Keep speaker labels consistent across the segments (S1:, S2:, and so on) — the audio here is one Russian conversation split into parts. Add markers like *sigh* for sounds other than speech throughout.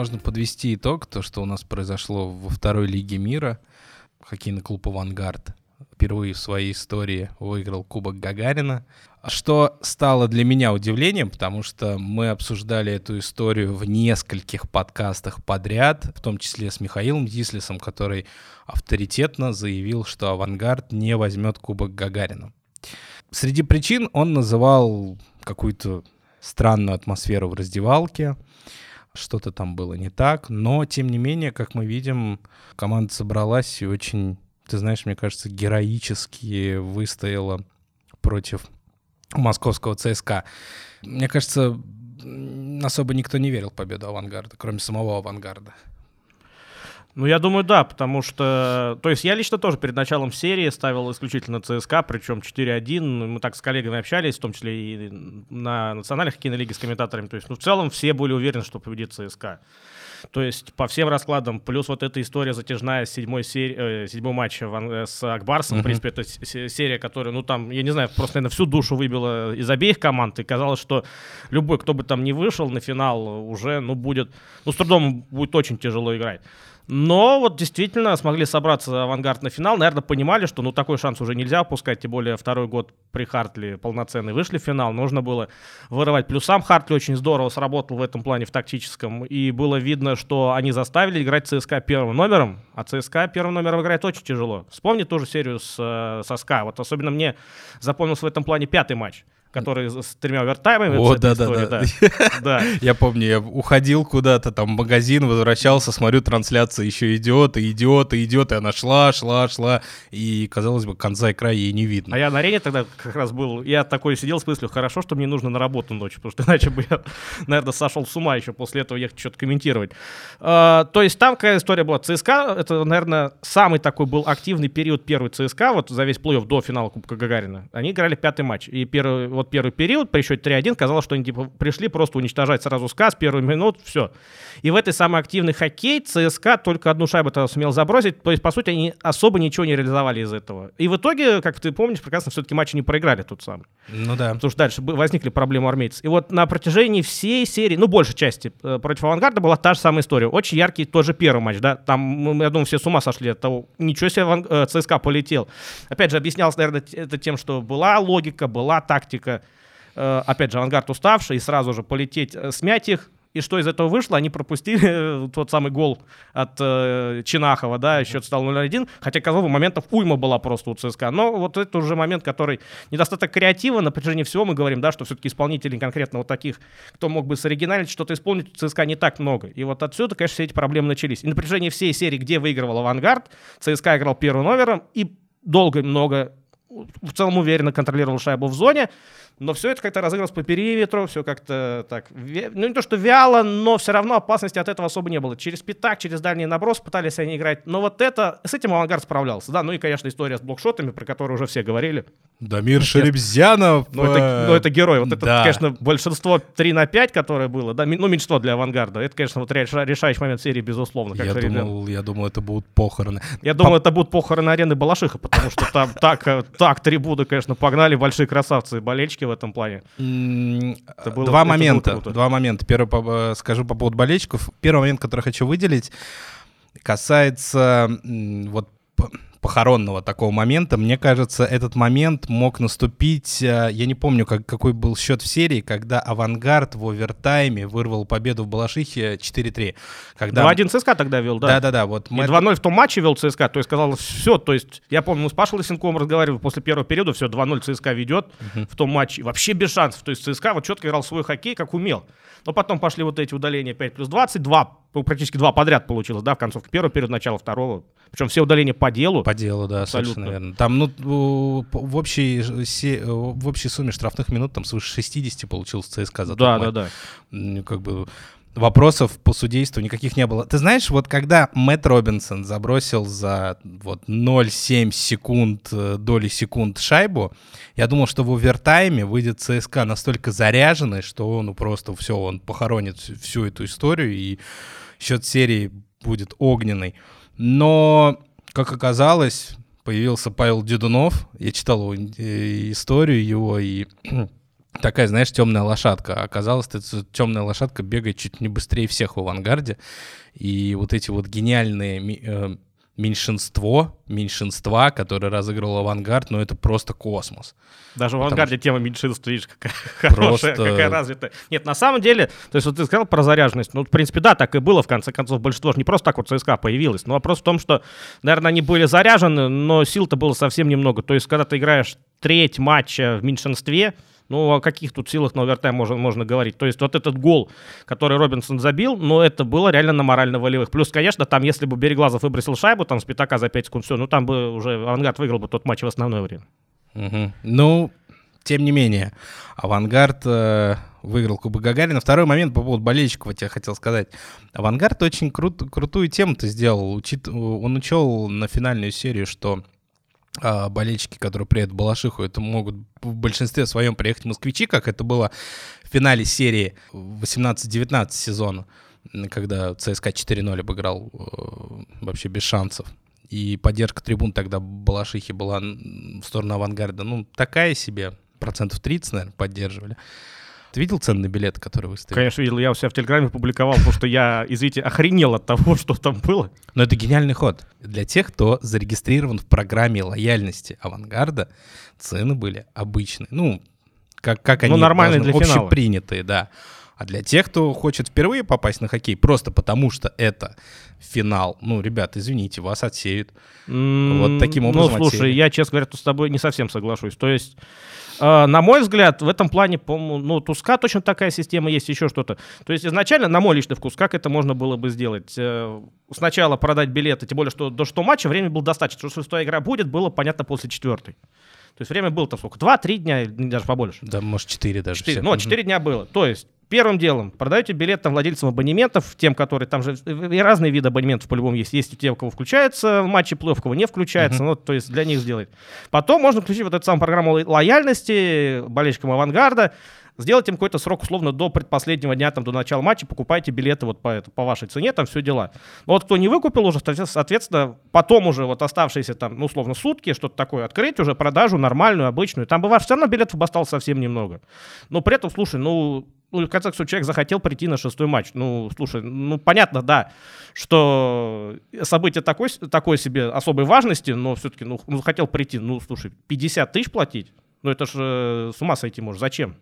S1: можно подвести итог, то, что у нас произошло во второй лиге мира. Хоккейный клуб «Авангард» впервые в своей истории выиграл Кубок Гагарина. Что стало для меня удивлением, потому что мы обсуждали эту историю в нескольких подкастах подряд, в том числе с Михаилом Дислисом, который авторитетно заявил, что «Авангард» не возьмет Кубок Гагарина. Среди причин он называл какую-то странную атмосферу в раздевалке, что-то там было не так, но тем не менее, как мы видим, команда собралась и очень, ты знаешь, мне кажется, героически выстояла против московского ЦСКА. Мне кажется, особо никто не верил в победу авангарда, кроме самого авангарда.
S2: Ну, я думаю, да, потому что... То есть я лично тоже перед началом серии ставил исключительно ЦСКА, причем 4-1. Мы так с коллегами общались, в том числе и на национальной хоккейной лиге с комментаторами. То есть, ну, в целом все были уверены, что победит ЦСКА. То есть по всем раскладам, плюс вот эта история затяжная с седьмой, серии, э, седьмой матча в, с Акбарсом, uh-huh. в принципе, это серия, которая, ну там, я не знаю, просто, наверное, всю душу выбила из обеих команд, и казалось, что любой, кто бы там не вышел на финал, уже, ну, будет, ну, с трудом будет очень тяжело играть. Но вот действительно смогли собраться авангард на финал. Наверное, понимали, что ну такой шанс уже нельзя упускать, тем более второй год при Хартли полноценный вышли в финал. Нужно было вырывать. Плюс сам Хартли очень здорово сработал в этом плане в тактическом. И было видно, что они заставили играть ЦСКА первым номером. А ЦСКА первым номером играет очень тяжело. Вспомни ту же серию с, э, со СКА. Вот особенно мне запомнился в этом плане пятый матч который с тремя овертаймами.
S1: О, да, да, *laughs* да, да. Я помню, я уходил куда-то там в магазин, возвращался, смотрю, трансляция еще идет, и идет, и идет, и она шла, шла, шла, и, казалось бы, конца и края ей не видно.
S2: А я на арене тогда как раз был, я такой сидел с мыслью, хорошо, что мне нужно на работу ночью, потому что *laughs* иначе бы я, наверное, сошел с ума еще после этого ехать что-то комментировать. А, то есть там какая история была? ЦСКА, это, наверное, самый такой был активный период первый ЦСКА, вот за весь плей-офф до финала Кубка Гагарина. Они играли пятый матч, и первый вот первый период при счете 3-1 казалось, что они типа, пришли просто уничтожать сразу СКА с первых минут, все. И в этой самый активный хоккей ЦСКА только одну шайбу тогда сумел забросить, то есть, по сути, они особо ничего не реализовали из этого. И в итоге, как ты помнишь, прекрасно, все-таки матчи не проиграли тут сам.
S1: Ну да.
S2: Потому что дальше возникли проблемы армейцев. И вот на протяжении всей серии, ну, большей части э, против Авангарда была та же самая история. Очень яркий тоже первый матч, да, там, я думаю, все с ума сошли от того, ничего себе э, ЦСКА полетел. Опять же, объяснялось, наверное, это тем, что была логика, была тактика, Э, опять же, авангард уставший, и сразу же полететь, э, смять их, и что из этого вышло? Они пропустили *laughs* тот самый гол от э, Чинахова, да, счет стал 0-1, хотя, казалось бы, моментов уйма была просто у ЦСКА. Но вот это уже момент, который недостаток креатива, на протяжении всего мы говорим, да, что все-таки исполнителей конкретно вот таких, кто мог бы соригинальить что-то исполнить, у ЦСКА не так много. И вот отсюда, конечно, все эти проблемы начались. И на протяжении всей серии, где выигрывал «Авангард», ЦСКА играл первым номером и долго, много, в целом уверенно контролировал шайбу в зоне, но все это как-то разыгралось по периметру, все как-то так, ну не то что вяло, но все равно опасности от этого особо не было. Через пятак, через дальний наброс пытались они играть, но вот это, с этим авангард справлялся, да, ну и, конечно, история с блокшотами, про которую уже все говорили.
S1: Дамир Шеребзянов.
S2: Ну это, ну, это герой, вот это, да. конечно, большинство 3 на 5, которое было, да, ну меньшинство для авангарда, это, конечно, вот решающий момент серии, безусловно.
S1: Я, думал, я думал, это будут похороны.
S2: Я думал, это будут похороны арены Балашиха, потому что там так, так трибуны, конечно, погнали, большие красавцы болельщики в этом плане.
S1: Это было, два это момента. Было два момента. Первый по, скажу по поводу болельщиков. Первый момент, который хочу выделить, касается вот похоронного такого момента. Мне кажется, этот момент мог наступить, э, я не помню, как, какой был счет в серии, когда «Авангард» в овертайме вырвал победу в Балашихе 4-3.
S2: Когда... 2-1 ЦСКА тогда вел, да.
S1: Да-да-да. Вот
S2: мы... И 2-0 в том матче вел ЦСКА, то есть казалось, все, то есть я помню, мы с Пашей Лысенковым разговаривали после первого периода, все, 2-0 ЦСКА ведет uh-huh. в том матче, вообще без шансов, то есть ЦСКА вот четко играл свой хоккей, как умел. Но потом пошли вот эти удаления 5 плюс 20, 2, ну, практически два подряд получилось, да, в концовке первого перед начала второго. Причем все удаления по делу.
S1: По делу, да, абсолютно верно. Там, ну, в общей, в общей сумме штрафных минут там свыше 60 получилось ЦСКА за
S2: Да, да, да.
S1: Как бы вопросов по судейству никаких не было. Ты знаешь, вот когда Мэтт Робинсон забросил за вот 0,7 секунд, э, доли секунд шайбу, я думал, что в овертайме выйдет ЦСКА настолько заряженный, что он ну, просто все, он похоронит всю эту историю, и счет серии будет огненный. Но, как оказалось, появился Павел Дедунов, я читал его, э, историю его, и *clears throat* такая, знаешь, темная лошадка. А оказалось, эта темная лошадка бегает чуть не быстрее всех в авангарде. И вот эти вот гениальные э, меньшинство, меньшинства, которое разыгрывал авангард, но это просто космос.
S2: Даже в авангарде что... тема меньшинства, видишь, какая *laughs* просто... хорошая, какая развитая. Нет, на самом деле, то есть вот ты сказал про заряженность, ну, в принципе, да, так и было, в конце концов, большинство же не просто так вот ЦСКА появилось, но вопрос в том, что, наверное, они были заряжены, но сил-то было совсем немного. То есть, когда ты играешь треть матча в меньшинстве, ну, о каких тут силах на овертайм можно, можно говорить? То есть вот этот гол, который Робинсон забил, ну, это было реально на морально-волевых. Плюс, конечно, там, если бы Береглазов выбросил шайбу, там, с пятака за 5 секунд, все, ну, там бы уже Авангард выиграл бы тот матч в основное время.
S1: Угу. Ну, тем не менее, Авангард э, выиграл Кубок Гагарина. Второй момент по поводу болельщиков, я хотел сказать. Авангард очень крут, крутую тему-то сделал. Учит, он учел на финальную серию, что а, болельщики, которые приедут в Балашиху, это могут в большинстве своем приехать москвичи, как это было в финале серии 18-19 сезона, когда ЦСКА 4-0 обыграл э, вообще без шансов. И поддержка трибун тогда Балашихи была в сторону авангарда, ну, такая себе, процентов 30, наверное, поддерживали. Ты видел цены на билеты, которые выставили?
S2: Конечно, видел. Я у себя в Телеграме публиковал, потому что я, извините, охренел от того, *laughs* что там было.
S1: Но это гениальный ход. Для тех, кто зарегистрирован в программе лояльности авангарда, цены были обычные. Ну, как, как ну, они
S2: ну, нормальные для финала.
S1: общепринятые, да. А для тех, кто хочет впервые попасть на хоккей, просто потому что это финал, ну, ребят, извините, вас отсеют.
S2: Mm, вот таким образом Ну, слушай, отсеяли. я, честно говоря, с тобой не совсем соглашусь. То есть а, на мой взгляд, в этом плане, по-моему, ну, Туска точно такая система есть, еще что-то. То есть изначально, на мой личный вкус, как это можно было бы сделать? Э, сначала продать билеты, тем более, что до что матча время было достаточно. Что шестая игра будет, было понятно после четвертой. То есть время было-то сколько? Два-три дня, даже побольше.
S1: Да, может, четыре даже.
S2: Четыре. Ну, четыре дня было. То есть Первым делом продаете билет там владельцам абонементов, тем, которые там же и разные виды абонементов по-любому есть. Есть у тех, у кого включается в матче плей у кого не включается, uh-huh. ну, то есть для них сделать. Потом можно включить вот эту самую программу лояльности болельщикам авангарда, сделать им какой-то срок условно до предпоследнего дня, там, до начала матча, покупайте билеты вот по, это, по вашей цене, там все дела. Но вот кто не выкупил уже, соответственно, потом уже вот оставшиеся там, ну, условно, сутки, что-то такое, открыть уже продажу нормальную, обычную. Там бывает, все равно билетов осталось совсем немного. Но при этом, слушай, ну, ну, в конце концов, человек захотел прийти на шестой матч. Ну, слушай, ну, понятно, да, что событие такой, такой себе особой важности, но все-таки, ну, ну, хотел прийти, ну, слушай, 50 тысяч платить? Ну, это же э, с ума сойти может. Зачем?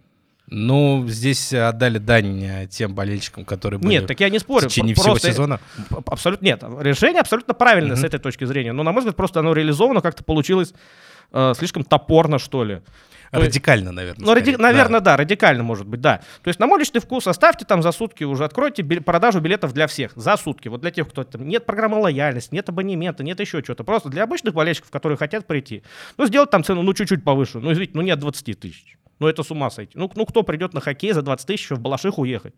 S1: Ну, здесь отдали дань э, тем болельщикам, которые были
S2: Нет, так я не спорю.
S1: в течение всего сезона.
S2: Абсолютно нет. Решение абсолютно правильное mm-hmm. с этой точки зрения. Но, на мой взгляд, просто оно реализовано как-то получилось э, слишком топорно, что ли.
S1: Радикально, наверное.
S2: Ну, ради... наверное, да. да, радикально может быть, да. То есть, на мой личный вкус, оставьте там за сутки уже, откройте бил... продажу билетов для всех, за сутки. Вот для тех, кто там нет программы лояльности, нет абонемента, нет еще что-то. Просто для обычных болельщиков, которые хотят прийти. Ну, сделать там цену, ну, чуть-чуть повыше. Ну, извините, ну, нет 20 тысяч. Ну, это с ума сойти. Ну, ну кто придет на хоккей за 20 тысяч в Балашиху уехать?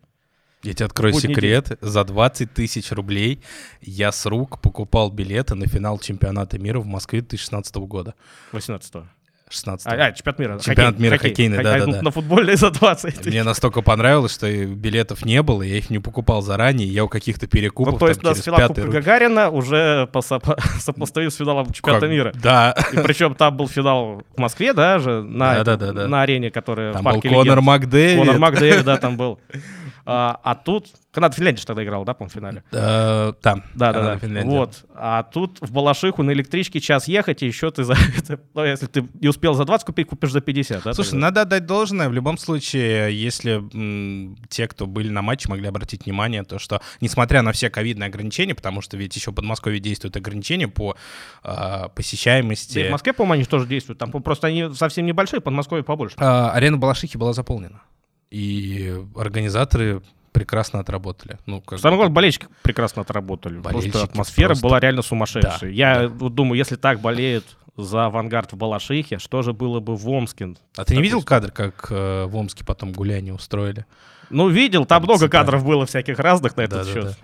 S1: Я тебе открою Будний секрет. День. За 20 тысяч рублей я с рук покупал билеты на финал чемпионата мира в Москве 2016 года.
S2: 18 -го.
S1: 16
S2: а, а, чемпионат мира.
S1: Чемпионат хоккей, мира хоккей, хоккейный, да, да, да.
S2: На футболе за 20
S1: Мне настолько понравилось, что билетов не было, я их не покупал заранее, я у каких-то перекупов
S2: ну, то есть у нас финал Кубка Гагарина уже *laughs* сопоставим с финалом чемпионата как? мира.
S1: Да.
S2: И причем там был финал в Москве, да, же, на, да, да, да, на арене, которая
S1: там
S2: в парке
S1: был Конор Макдэвид.
S2: Конор Макдэвид, да, там был. *laughs* А, а тут Канада Финляндия тогда играл, да, по финале?
S1: Uh, там.
S2: Да, да, да. Вот. А тут в Балашиху на электричке час ехать, и еще ты за *laughs* ну, если ты не успел за 20 купить, купишь за 50, да?
S1: Слушай, тогда? надо отдать должное. В любом случае, если м, те, кто были на матче, могли обратить внимание, то что, несмотря на все ковидные ограничения, потому что ведь еще в Подмосковье действуют ограничения по э, посещаемости. Да
S2: в Москве, по-моему, они тоже действуют. Там просто они совсем небольшие, в Подмосковье побольше.
S1: Э, арена Балашихи была заполнена. И организаторы прекрасно отработали. Ну,
S2: как Самое главное, болельщики прекрасно отработали. Болельщики просто атмосфера просто... была реально сумасшедшая. Да, Я да. думаю, если так болеют за авангард в Балашихе, что же было бы в Омске?
S1: А ты не видел кадр, как э, в Омске потом гуляние устроили?
S2: Ну, видел, там, там много цитат. кадров было всяких разных на этот да, счет. Да, да.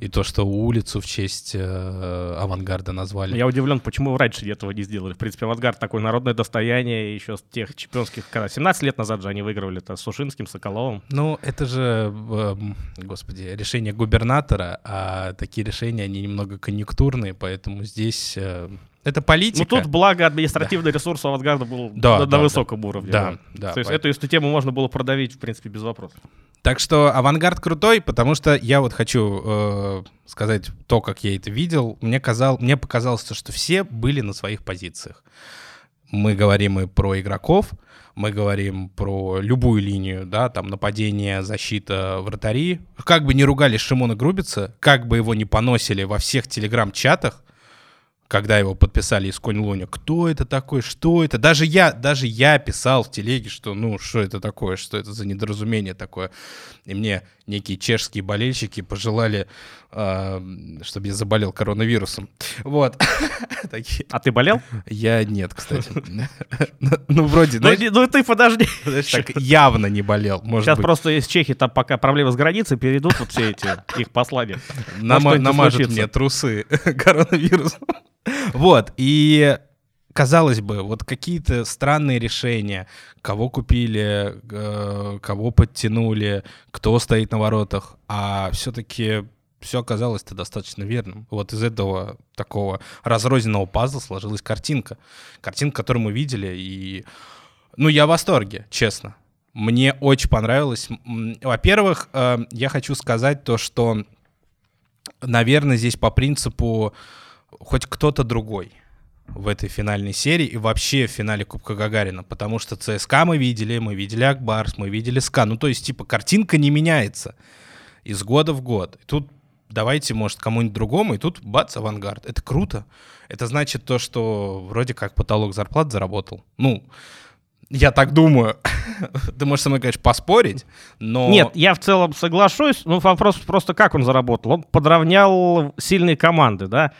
S1: И то, что улицу в честь э, авангарда назвали.
S2: Я удивлен, почему раньше этого не сделали. В принципе, авангард такое народное достояние еще с тех чемпионских... Когда 17 лет назад же они выигрывали это с Сушинским, Соколовым.
S1: Ну, это же, э, господи, решение губернатора, а такие решения, они немного конъюнктурные, поэтому здесь... Э, это политика.
S2: Ну тут, благо, административный да. ресурс у «Авангарда» был
S1: да,
S2: на,
S1: да,
S2: на высоком
S1: да.
S2: уровне.
S1: Да, да.
S2: То есть эту, эту тему можно было продавить, в принципе, без вопросов.
S1: Так что «Авангард» крутой, потому что я вот хочу э, сказать то, как я это видел. Мне, казал, мне показалось, что все были на своих позициях. Мы говорим и про игроков, мы говорим про любую линию, да, там нападение, защита, вратари. Как бы не ругали Шимона Грубица, как бы его не поносили во всех телеграм-чатах, когда его подписали из Конь Луня, кто это такой, что это? Даже я, даже я писал в телеге, что ну, что это такое, что это за недоразумение такое. И мне некие чешские болельщики пожелали, чтобы я заболел коронавирусом. Вот. *laughs*
S2: А ты болел?
S1: Я нет, кстати. *laughs* Ну, вроде,
S2: Ну, ты подожди.
S1: Так явно не болел,
S2: Сейчас просто из Чехии там пока проблемы с границей перейдут вот все эти *laughs* их послания.
S1: Намажут мне трусы коронавирусом. Вот, и казалось бы, вот какие-то странные решения, кого купили, э, кого подтянули, кто стоит на воротах, а все-таки все оказалось-то достаточно верным. Вот из этого такого разрозненного пазла сложилась картинка. Картинка, которую мы видели, и... Ну, я в восторге, честно. Мне очень понравилось. Во-первых, э, я хочу сказать то, что, наверное, здесь по принципу хоть кто-то другой в этой финальной серии и вообще в финале Кубка Гагарина, потому что ЦСКА мы видели, мы видели Акбарс, мы видели СКА, ну то есть типа картинка не меняется из года в год. И тут давайте, может, кому-нибудь другому, и тут бац, авангард. Это круто. Это значит то, что вроде как потолок зарплат заработал. Ну, я так думаю. *laughs* Ты можешь со мной, конечно, поспорить, но...
S2: Нет, я в целом соглашусь. Ну, вопрос просто, как он заработал. Он подровнял сильные команды, да.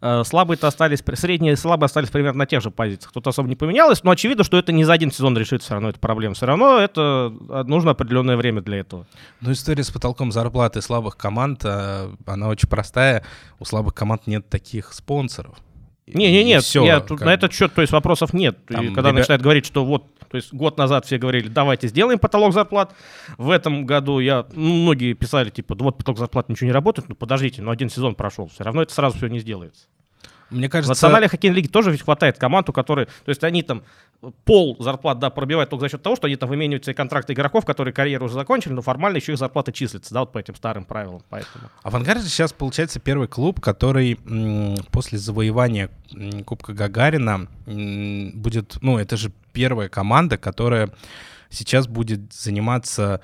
S2: Э, слабые-то остались, средние и слабые остались примерно на тех же позициях. Тут особо не поменялось, но очевидно, что это не за один сезон решит все равно эту проблему. Все равно это э, нужно определенное время для этого.
S1: Ну, история с потолком зарплаты слабых команд, э, она очень простая. У слабых команд нет таких спонсоров.
S2: Не, не, нет, все, я тут, на этот счет, то есть вопросов нет. Там, и когда ребят... начинают говорить, что вот, то есть год назад все говорили, давайте сделаем потолок зарплат. В этом году я, ну, многие писали, типа, вот потолок зарплат ничего не работает, ну подождите, ну один сезон прошел, все равно это сразу все не сделается.
S1: Мне кажется... В
S2: национальной хоккейной лиге тоже ведь хватает команд, у которой... То есть они там пол зарплат, да, пробивают только за счет того, что они там выменивают себе контракты игроков, которые карьеру уже закончили, но формально еще их зарплата числится, да, вот по этим старым правилам. Поэтому.
S1: Авангард сейчас, получается, первый клуб, который после завоевания Кубка Гагарина будет... Ну, это же первая команда, которая сейчас будет заниматься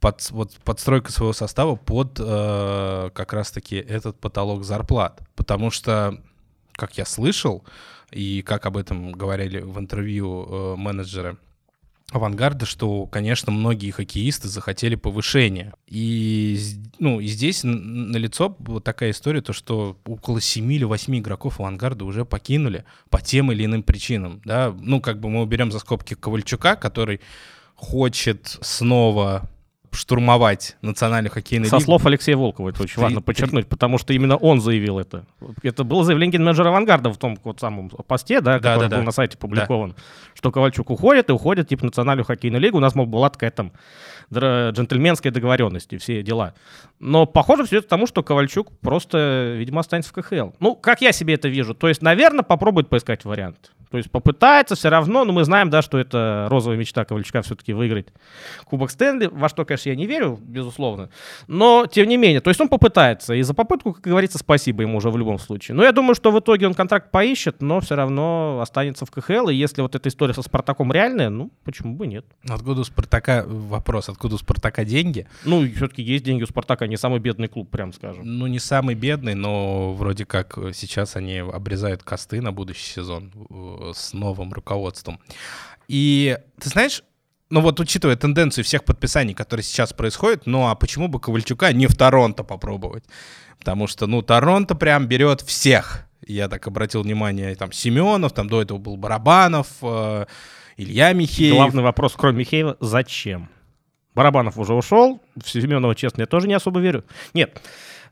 S1: под, вот, подстройкой своего состава под э, как раз-таки этот потолок зарплат. Потому что как я слышал, и как об этом говорили в интервью э, менеджеры авангарда, что, конечно, многие хоккеисты захотели повышения. И, ну, и здесь налицо вот такая история, то, что около 7 или 8 игроков авангарда уже покинули по тем или иным причинам. Да? Ну, как бы мы уберем за скобки Ковальчука, который хочет снова штурмовать национальную хоккейную
S2: Со лигу. слов Алексея Волкова, это очень три, важно подчеркнуть, три... потому что именно он заявил это. Это было заявление менеджера «Авангарда» в том вот самом посте, да, да который да, был да. на сайте публикован, да. что Ковальчук уходит и уходит типа национальную хоккейную лигу. У нас, мол, была такая там джентльменская договоренность и все дела. Но похоже все это тому, что Ковальчук просто, видимо, останется в КХЛ. Ну, как я себе это вижу. То есть, наверное, попробует поискать вариант. То есть попытается все равно, но мы знаем, да, что это розовая мечта Ковальчука все-таки выиграть Кубок Стэнли, во что, конечно, я не верю, безусловно, но тем не менее, то есть он попытается, и за попытку, как говорится, спасибо ему уже в любом случае. Но я думаю, что в итоге он контракт поищет, но все равно останется в КХЛ, и если вот эта история со Спартаком реальная, ну, почему бы нет.
S1: Откуда у Спартака, вопрос, откуда у Спартака деньги?
S2: Ну, все-таки есть деньги у Спартака, не самый бедный клуб, прям скажем.
S1: Ну, не самый бедный, но вроде как сейчас они обрезают косты на будущий сезон с новым руководством. И ты знаешь, ну вот учитывая тенденцию всех подписаний, которые сейчас происходят, ну а почему бы Ковальчука не в Торонто попробовать? Потому что, ну, Торонто прям берет всех. Я так обратил внимание, там, Семенов, там до этого был Барабанов, э, Илья Михеев.
S2: Главный вопрос, кроме Михеева, зачем? Барабанов уже ушел, в Семенова, честно, я тоже не особо верю. Нет,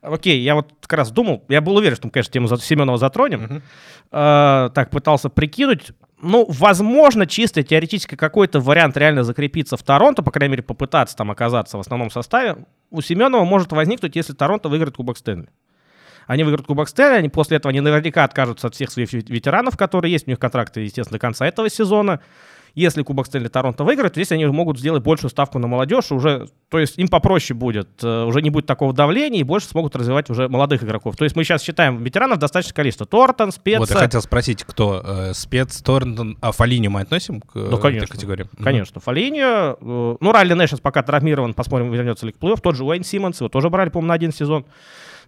S2: окей, я вот как раз думал, я был уверен, что мы, конечно, тему Семенова затронем. Uh-huh. Э, так пытался прикинуть. Ну, возможно, чисто теоретически какой-то вариант реально закрепиться в Торонто, по крайней мере, попытаться там оказаться в основном составе, у Семенова может возникнуть, если Торонто выиграет Кубок Стэнли. Они выиграют Кубок Стэнли, они после этого они наверняка откажутся от всех своих ветеранов, которые есть, у них контракты, естественно, до конца этого сезона. Если Кубок Стэнли Торонто выиграет, то здесь они могут сделать большую ставку на молодежь, уже, то есть им попроще будет, э, уже не будет такого давления и больше смогут развивать уже молодых игроков. То есть мы сейчас считаем ветеранов достаточно количество. Тортон, Спец.
S1: Вот я хотел спросить, кто э, Спец, Тортон, а Фалини мы относим к
S2: ну, конечно,
S1: этой категории?
S2: Конечно, Фалини, э, ну Ралли Нэш пока травмирован, посмотрим, вернется ли к плей-офф. Тот же Уэйн Симмонс, его тоже брали, по-моему, на один сезон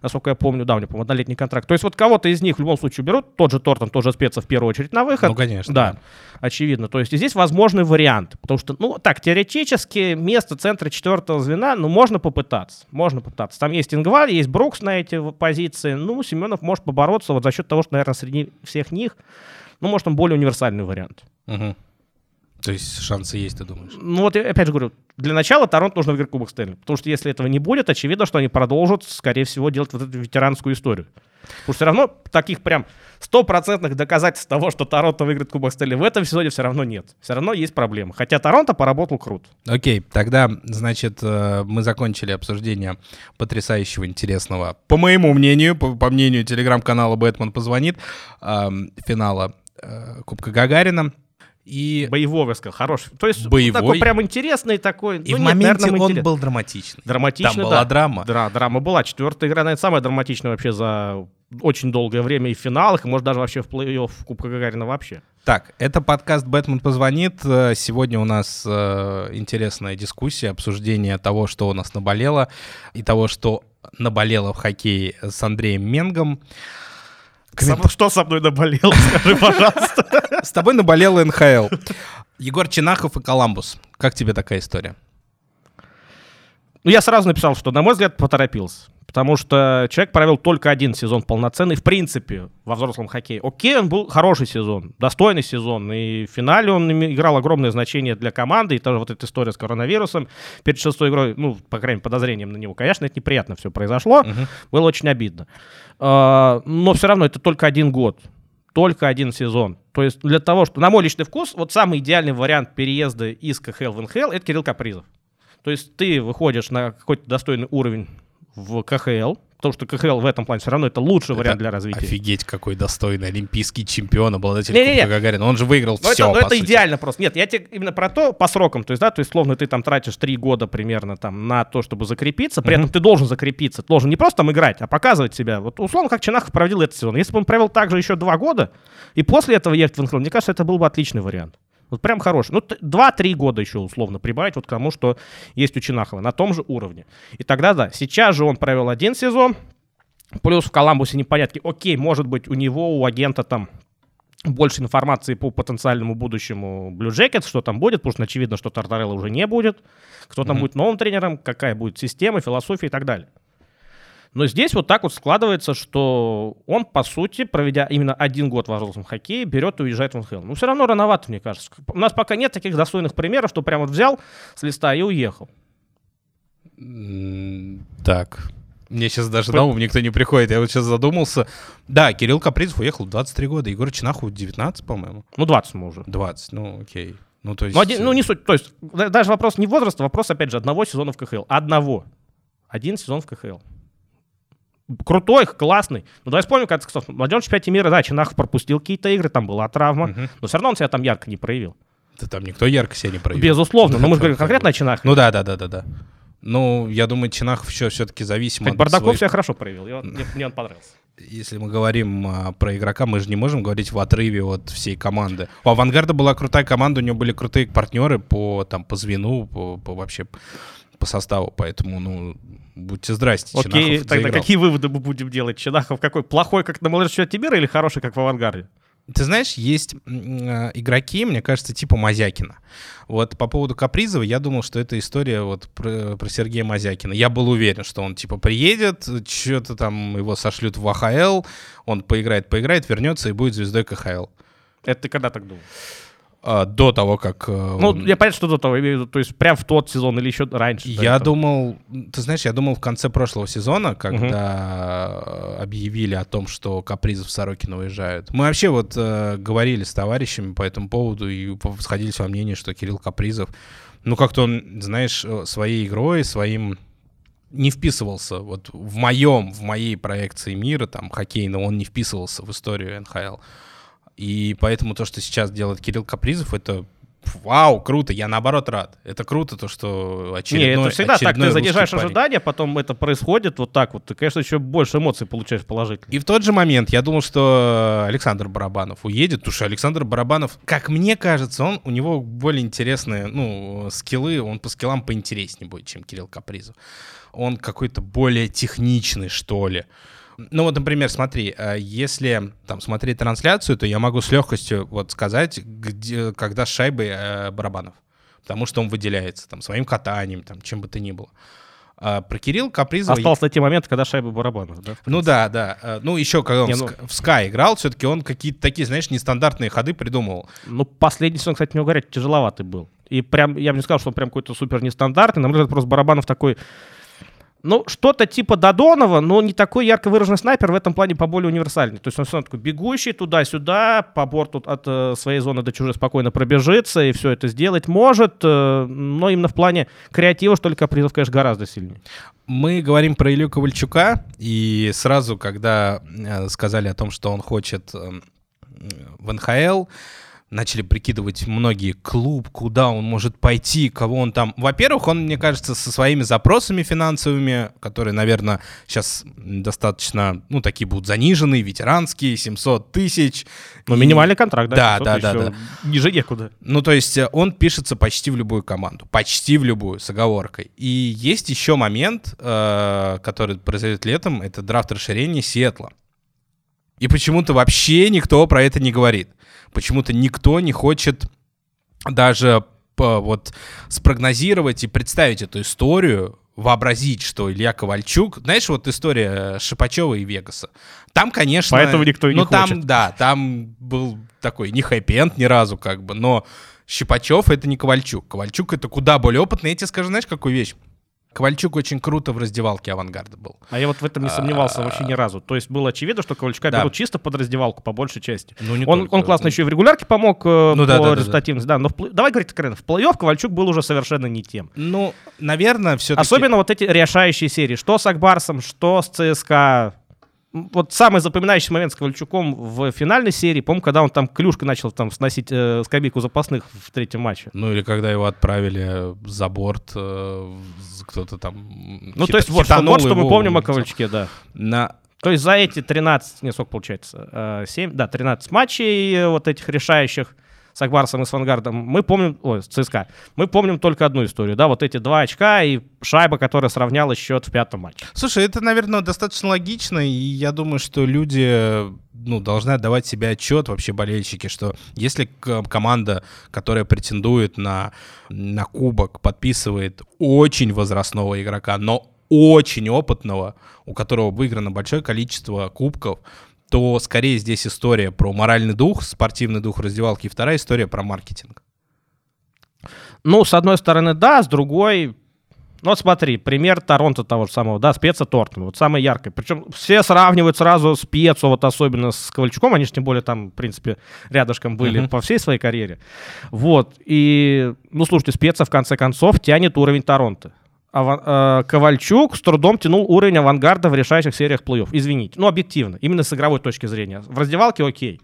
S2: насколько я помню, да, у него, по-моему, однолетний контракт. То есть вот кого-то из них в любом случае берут, тот же Тортон, тоже спецов в первую очередь на выход.
S1: Ну, конечно.
S2: Да, очевидно. То есть здесь возможный вариант, потому что, ну, так, теоретически место центра четвертого звена, ну, можно попытаться, можно попытаться. Там есть Ингваль, есть Брукс на эти позиции, ну, Семенов может побороться вот за счет того, что, наверное, среди всех них, ну, может, он более универсальный вариант.
S1: Угу. То есть шансы есть, ты думаешь?
S2: Ну вот, опять же говорю, для начала Торонто нужно выиграть Кубок Стэнли. Потому что если этого не будет, очевидно, что они продолжат, скорее всего, делать вот эту ветеранскую историю. Потому что все равно таких прям стопроцентных доказательств того, что Торонто выиграет Кубок Стэнли в этом сезоне все равно нет. Все равно есть проблемы. Хотя Торонто поработал круто.
S1: Окей, тогда, значит, э, мы закончили обсуждение потрясающего, интересного, по моему мнению, по, по мнению телеграм-канала «Бэтмен позвонит», э, финала э, Кубка Гагарина. И...
S2: Боевого, я сказал, хороший. То есть
S1: Боевой.
S2: такой прям интересный такой.
S1: И
S2: ну,
S1: в
S2: нет,
S1: моменте
S2: наверное,
S1: он
S2: интерес-
S1: был драматичный.
S2: Драматичный,
S1: Там была
S2: да.
S1: драма.
S2: Да, драма была. Четвертая игра, наверное, самая драматичная вообще за очень долгое время и в финалах, и, может, даже вообще в плей-офф Кубка Гагарина вообще.
S1: Так, это подкаст «Бэтмен позвонит». Э, Сегодня у нас э, интересная дискуссия, обсуждение того, что у нас наболело, и того, что наболело в хоккее с Андреем Менгом.
S2: Сам- Что со мной наболело, *laughs* скажи, пожалуйста.
S1: С тобой наболела НХЛ. Егор Чинахов и Коламбус. Как тебе такая история?
S2: Ну, я сразу написал, что, на мой взгляд, поторопился. Потому что человек провел только один сезон полноценный, в принципе, во взрослом хоккее. Окей, он был хороший сезон, достойный сезон. И в финале он играл огромное значение для команды. И тоже вот эта история с коронавирусом перед шестой игрой, ну, по крайней мере, подозрением на него. Конечно, это неприятно все произошло. Было очень обидно. А, Но все равно это только один год. Только один сезон. То есть для того, что, на мой личный вкус, вот самый идеальный вариант переезда из КХЛ в НХЛ — это Кирилл Капризов. То есть ты выходишь на какой-то достойный уровень в КХЛ, потому что КХЛ в этом плане все равно это лучший вариант для развития.
S1: Офигеть, какой достойный олимпийский чемпион, обладатель
S2: Не-не-не.
S1: Кубка Гагарина. Он же выиграл
S2: Но
S1: все,
S2: это, но
S1: по
S2: это
S1: сути.
S2: идеально просто. Нет, я тебе именно про то, по срокам. То есть, да, то есть, словно ты там тратишь три года примерно там на то, чтобы закрепиться. При
S1: Мгм.
S2: этом ты должен закрепиться. Ты должен не просто там играть, а показывать себя. Вот условно, как Чинахов проводил этот сезон. Если бы он провел также еще два года, и после этого ехать в НХЛ, мне кажется, это был бы отличный вариант. Вот прям хороший. Ну, т- два-три года еще условно прибавить вот к тому, что есть у Чинахова, на том же уровне. И тогда, да, сейчас же он провел один сезон, плюс в Коламбусе непонятки. Окей, может быть, у него, у агента там больше информации по потенциальному будущему Blue Jackets, что там будет, потому что очевидно, что Тартарелла уже не будет, кто там
S1: Мгм.
S2: будет новым тренером, какая будет система, философия и так далее. Но здесь вот так вот складывается, что он, по сути, проведя именно один год в взрослом хоккее, берет и уезжает в НХЛ. Ну, все равно рановато, мне кажется. У нас пока нет таких достойных примеров, что прям вот взял с листа и уехал.
S1: Так. Мне сейчас даже на ум никто не приходит. Я вот сейчас задумался. Да, Кирилл Капризов уехал в 23 года. Егор Чинахов 19, по-моему.
S2: Ну, 20 мы уже.
S1: 20, ну окей. Ну, то есть...
S2: Ну, один- ну, не суть. То есть, да- даже вопрос не возраста, вопрос, опять же, одного сезона в КХЛ. Одного. Один сезон в КХЛ. Крутой, классный. Ну, давай вспомним, как в молодежном чемпионате мира, да, Чинахов пропустил какие-то игры, там была травма,
S1: Мгм.
S2: но все равно он себя там ярко не проявил.
S1: Да там никто ярко себя не проявил.
S2: Безусловно, но мы же говорим конкретно о Чинахове.
S1: Ну да, да, да, да, да. Ну, я думаю, Чинахов еще все-таки зависим
S2: Кстати,
S1: от
S2: Бардаков
S1: своих-
S2: себя хорошо проявил, и он- мне, мне он понравился.
S1: Если мы говорим а, про игрока, мы же не можем говорить в отрыве от всей команды. У «Авангарда» была крутая команда, у него были крутые партнеры по, там, по звену, по, по вообще по составу, поэтому, ну, будьте здрасте,
S2: Окей,
S1: Чинахов
S2: тогда
S1: заиграл.
S2: какие выводы мы будем делать? Чинахов какой? Плохой, как на молодежном чемпионате мира, или хороший, как в авангарде?
S1: Ты знаешь, есть э, игроки, мне кажется, типа Мазякина. Вот по поводу Капризова, я думал, что это история вот про, про Сергея Мазякина. Я был уверен, что он типа приедет, что-то там его сошлют в АХЛ, он поиграет, поиграет, вернется и будет звездой КХЛ.
S2: Это ты когда так думал?
S1: А, до того, как... э,
S2: Ну, я понятно, что до того, имею в виду, то есть прям в тот сезон или еще раньше.
S1: Я
S2: этого.
S1: думал, ты знаешь, я думал в конце прошлого сезона, когда э, объявили о том, что Капризов с Сорокина уезжают. Мы вообще вот э, говорили с товарищами по этому поводу и сходились во мнении, что Кирилл Капризов, ну как-то он, знаешь, э, своей игрой, своим не вписывался вот в моем, в моей проекции мира, там, хоккейного, он не вписывался в историю НХЛ. И поэтому то, что сейчас делает Кирилл Капризов, это вау, круто, я наоборот рад. Это круто, то, что очередной
S2: Не, это всегда так, ты
S1: парень.
S2: ожидания, потом это происходит вот так вот, ты, конечно, еще больше эмоций получаешь положительных.
S1: И в тот же момент я думал, что Александр Барабанов уедет, потому что Александр Барабанов, как мне кажется, он, у него более интересные, ну, скиллы, он по скиллам поинтереснее будет, чем Кирилл Капризов. Он какой-то более техничный, что ли. Ну вот, например, смотри, э, если там смотреть трансляцию, то я могу с легкостью вот сказать, где, когда с шайбой э, Барабанов. Потому что он выделяется там своим катанием, там, чем бы то ни было. А про Кирилл Капризова...
S2: Остался те моменты, когда шайба Барабанов, да?
S1: Ну да, да. Э, ну еще, когда он Не, ну... в Sky играл, все-таки он какие-то такие, знаешь, нестандартные ходы придумывал.
S2: Ну, последний сезон, кстати, не угорять, тяжеловатый был. И прям, я бы не сказал, что он прям какой-то супер нестандартный. На мой взгляд, просто Барабанов такой ну, что-то типа Додонова, но не такой ярко выраженный снайпер, в этом плане поболее универсальный. То есть он все такой бегущий туда-сюда, по борту от э, своей зоны до чужой спокойно пробежится и все это сделать может, э, но именно в плане креатива, что ли, Капризов, конечно, гораздо сильнее.
S1: Мы говорим про Илью Ковальчука, и сразу, когда э, сказали о том, что он хочет э, в НХЛ, начали прикидывать многие клуб, куда он может пойти, кого он там... Во-первых, он, мне кажется, со своими запросами финансовыми, которые, наверное, сейчас достаточно, ну, такие будут заниженные, ветеранские, 700 тысяч.
S2: Ну, и... минимальный контракт,
S1: да? Да, да, да, да.
S2: Ниже некуда.
S1: Ну, то есть э, он пишется почти в любую команду, почти в любую, с оговоркой. И есть еще момент, э, который произойдет летом, это драфт расширения Сиэтла. И почему-то вообще никто про это не говорит. Почему-то никто не хочет даже вот спрогнозировать и представить эту историю, вообразить, что Илья Ковальчук, знаешь, вот история Шипачева и Вегаса. Там, конечно...
S2: Поэтому никто и не
S1: ну,
S2: хочет.
S1: там, да, там был такой не хэппи ни разу, как бы, но Щипачев — это не Ковальчук. Ковальчук — это куда более опытный. Я тебе скажу, знаешь, какую вещь? Ковальчук очень круто в раздевалке авангарда был.
S2: А я вот в этом не сомневался вообще ни разу. То есть было очевидно, что Ковальчука да. берут чисто под раздевалку, по большей части. Ну, не он, только. он классно еще и в регулярке помог э, ну, по да, да, результативности. Да, да. но в, давай говорить откровенно, в плей-офф Ковальчук был уже совершенно не тем.
S1: Ну, наверное, все-таки...
S2: Особенно вот эти решающие серии. Что с Акбарсом, что с ЦСКА, вот самый запоминающий момент с Ковальчуком в финальной серии, помню, когда он там клюшкой начал там сносить э, скамейку запасных в третьем матче.
S1: Ну или когда его отправили за борт, э, кто-то там
S2: Ну хит, то есть вот, что, вот что мы помним о Ковальчуке, да. На... То есть за эти 13, не сколько получается, э, 7, да, 13 матчей э, вот этих решающих, с Акбарсом и с Вангардом, мы помним, ой, с ЦСКА, мы помним только одну историю, да, вот эти два очка и шайба, которая сравняла счет в пятом матче.
S1: Слушай, это, наверное, достаточно логично, и я думаю, что люди ну, должны отдавать себе отчет, вообще болельщики, что если команда, которая претендует на, на кубок, подписывает очень возрастного игрока, но очень опытного, у которого выиграно большое количество кубков, то скорее здесь история про моральный дух, спортивный дух раздевалки, и вторая история про маркетинг.
S2: Ну, с одной стороны, да, с другой, ну вот смотри, пример Торонто того же самого, да, спеца Тортон, вот самый яркий. Причем все сравнивают сразу спецу, вот особенно с Ковальчуком, они же тем более там, в принципе, рядышком были uh-huh. по всей своей карьере. Вот, и, ну слушайте, спеца в конце концов тянет уровень Торонто. Ава- э, Ковальчук с трудом тянул уровень авангарда в решающих сериях плей-офф. Извините. Ну, объективно. Именно с игровой точки зрения. В раздевалке окей.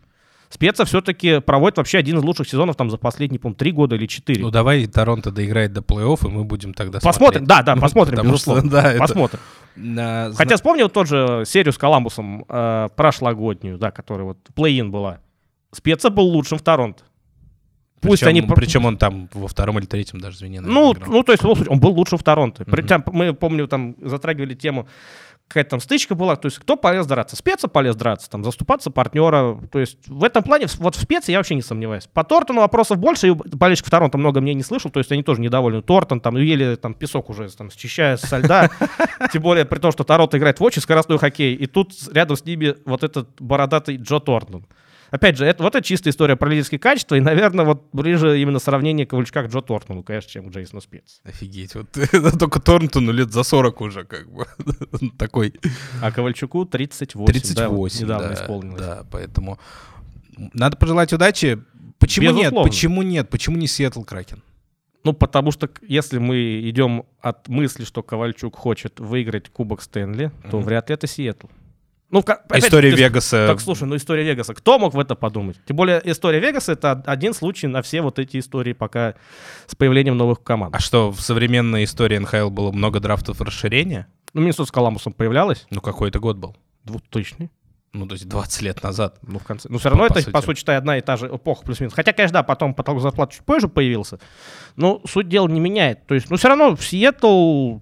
S2: Спеца все-таки проводит вообще один из лучших сезонов там за последние, по три года или четыре.
S1: Ну давай Торонто доиграет до плей-офф, и мы будем тогда
S2: Посмотрим,
S1: смотреть.
S2: да, да, посмотрим, *laughs* Потому безусловно. Что, да, посмотрим. Это... Хотя вспомнил тот же серию с Коламбусом э, прошлогоднюю, да, которая вот плей-ин была. Спеца был лучшим в Торонто.
S1: Пусть причем, они... Причем он там во втором или третьем даже звене.
S2: Ну, ну, то есть, он был лучше в Торонто. Mm-hmm. Причем, мы, помню, там затрагивали тему, какая-то там стычка была, то есть кто полез драться? Спеца полез драться, там, заступаться партнера. То есть в этом плане, вот в спеце я вообще не сомневаюсь. По Тортону вопросов больше, и болельщиков Торонто много мне не слышал, то есть они тоже недовольны. Тортон там, еле там песок уже там счищая со льда, *laughs* тем более при том, что Торонто играет в очень скоростной хоккей, и тут рядом с ними вот этот бородатый Джо Тортон. Опять же, это, вот это чистая история про лидерские качества, и, наверное, вот ближе именно сравнение Ковальчука к Джо Тортону, конечно, чем к Джейсону Спец.
S1: Офигеть, вот только Торнтону лет за 40 уже, как бы, *laughs* такой.
S2: А Ковальчуку 38.
S1: 38, да, недавно да, исполнилось. Да, поэтому надо пожелать удачи. Почему Безусловно. нет? Почему нет? Почему не Сиэтл Кракен?
S2: Ну, потому что если мы идем от мысли, что Ковальчук хочет выиграть Кубок Стэнли, то
S1: Мгм.
S2: вряд ли это Сиэтл. Ну, опять
S1: История
S2: ты-
S1: Вегаса.
S2: Так, слушай, ну история Вегаса. Кто мог в это подумать? Тем более, история Вегаса — это один случай на все вот эти истории пока с появлением новых команд.
S1: А что, в современной истории НХЛ было много драфтов расширения?
S2: Ну, Миннесота с Коламбусом появлялась,
S1: Ну, какой-то год был.
S2: 2000
S1: Ну, то есть 20 лет назад.
S2: Ну, в конце. Ну, все равно
S1: По- по
S2: это,
S1: сути.
S2: по сути, одна и та же эпоха плюс-минус. Хотя, конечно, да, потом потолок зарплаты чуть позже появился. Но суть дела не меняет. То есть, ну, все равно в Сиэтл...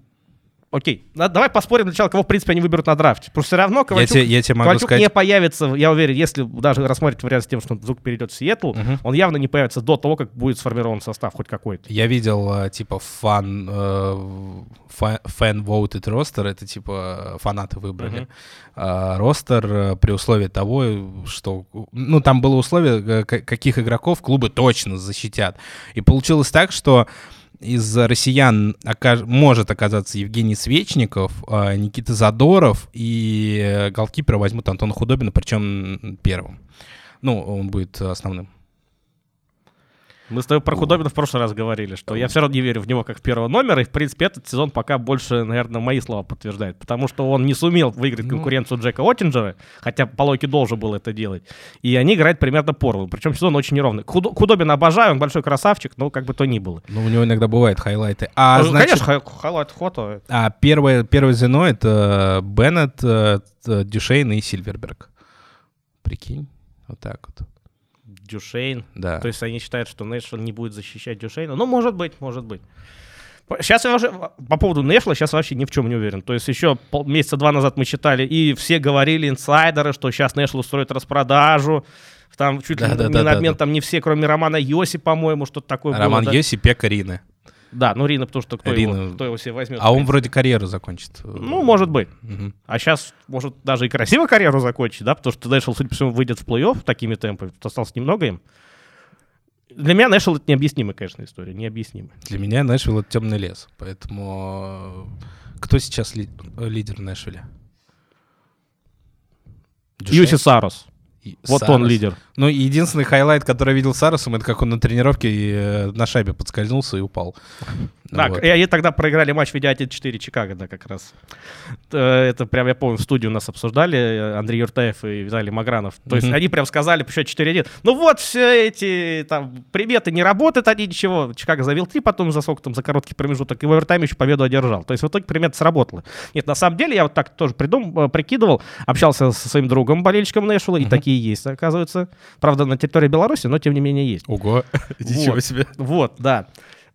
S2: Окей, да- давай поспорим сначала, кого, в принципе, они выберут на драфте. Потому что все равно
S1: Я
S2: Ковальчук,
S1: тебе, я тебе могу
S2: Ковальчук
S1: сказать...
S2: не появится, я уверен, если даже рассмотреть вариант с тем, что он вдруг перейдет в Сиэтл,
S1: Мгм.
S2: он явно не появится до того, как будет сформирован состав хоть какой-то.
S1: Я видел, э, типа, фан, э, voted ростер, это, типа, фанаты выбрали.
S2: Мгм.
S1: А, ростер при условии того, что... Ну, там было условие, каких игроков клубы точно защитят. И получилось так, что из россиян окаж- может оказаться Евгений Свечников, а, Никита Задоров и э, голкипера возьмут Антона Худобина, причем первым. Ну, он будет основным.
S2: Мы с тобой про Худобина в прошлый раз говорили, что я все равно не верю в него как в первого номера, и, в принципе, этот сезон пока больше, наверное, мои слова подтверждает, потому что он не сумел выиграть
S1: Ну.
S2: конкуренцию Джека Оттинджера, хотя по логике должен был это делать, и они играют примерно поровну, причем сезон очень неровный. Худо- Худобина обожаю, он большой красавчик, но как бы то ни было.
S1: Ну, у него иногда бывают хайлайты. А,
S2: Ну,
S1: значит,
S2: Конечно, high- highlight фото.
S1: а первое, первое звено — это Беннет, э, Дюшейн и Сильверберг. Прикинь, вот так вот.
S2: Дюшейн.
S1: Да.
S2: То есть они считают, что Нэшвилл не будет защищать Дюшейна. Ну, может быть, может быть. Сейчас я уже по поводу Нэшвилла сейчас вообще ни в чем не уверен. То есть еще пол- месяца два назад мы читали, и все говорили, инсайдеры, что сейчас Нэшвилл устроит распродажу. Там чуть ли
S1: Да, да,
S2: не
S1: да,
S2: на
S1: да,
S2: обмен
S1: да.
S2: там не все, кроме Романа Йоси, по-моему, что-то такое
S1: Роман
S2: было. да?
S1: Йоси, Пека Рины.
S2: Да, ну Рина, потому что кто,
S1: Рина.
S2: его, кто его себе возьмет.
S1: А он вроде карьеру закончит.
S2: Ну, может быть.
S1: Мгм.
S2: А сейчас, может, даже и красиво карьеру закончить, да, потому что Нэшвилл, судя по всему, выйдет в плей-офф такими темпами, осталось немного им. Для меня Нэшвилл — это необъяснимая, конечно, история, необъяснимая.
S1: Для меня Нэшвилл — это темный лес. Поэтому э, кто сейчас ли- лидер Нэшвилля?
S2: Юусе Сарос.
S1: И
S2: Вот
S1: Сарос.
S2: он лидер.
S1: Ну, единственный highlight, который я видел с Саросом, это как он на тренировке э, на шайбе подскользнулся и упал.
S2: Так,
S1: Вот.
S2: и они тогда проиграли матч в виде 1-4 Чикаго, да, как раз. Э, Это прям, я помню, в студии у нас обсуждали э, Андрей Юртаев и Виталий Магранов. То есть они прям сказали по счету 4-1. Ну вот все эти там приметы не работают, они ничего. Чикаго завел 3, потом за сколько там, за короткий промежуток, и в овертайме еще победу одержал. То есть в итоге примета сработала. Нет, на самом деле я вот так тоже придум, прикидывал, общался со своим другом, болельщиком Нэшвилла, и
S1: Мгм.
S2: Такие есть, оказывается. Правда, на территории Беларуси, но тем не менее есть.
S1: Ого, *laughs* ничего себе.
S2: Вот, да.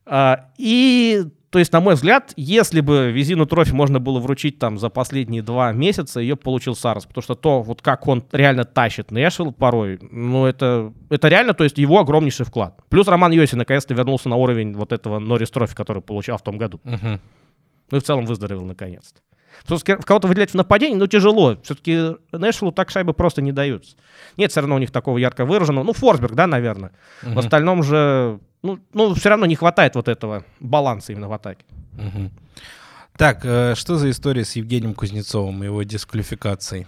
S2: А, и, то есть, на мой взгляд, если бы Визину трофи можно было вручить там за последние два месяца, ее получил Сарас, потому что то, вот как он реально тащит Нэшвилл порой, ну, это, это реально, то есть, его огромнейший вклад. Плюс Роман Йоси наконец-то вернулся на уровень вот этого Норрис трофи, который получал в том году.
S1: Мгм.
S2: Ну и в целом выздоровел наконец-то. Потому что в кого-то выделять в нападении, ну, тяжело. Все-таки Нэшвиллу так шайбы просто не даются. Нет все равно у них такого ярко выраженного. Ну, Форсберг, да, наверное. В
S1: Мгм.
S2: остальном же, ну, ну все равно не хватает вот этого баланса именно в атаке.
S1: Мгм. Так, э, что за история с Евгением Кузнецовым и его дисквалификацией?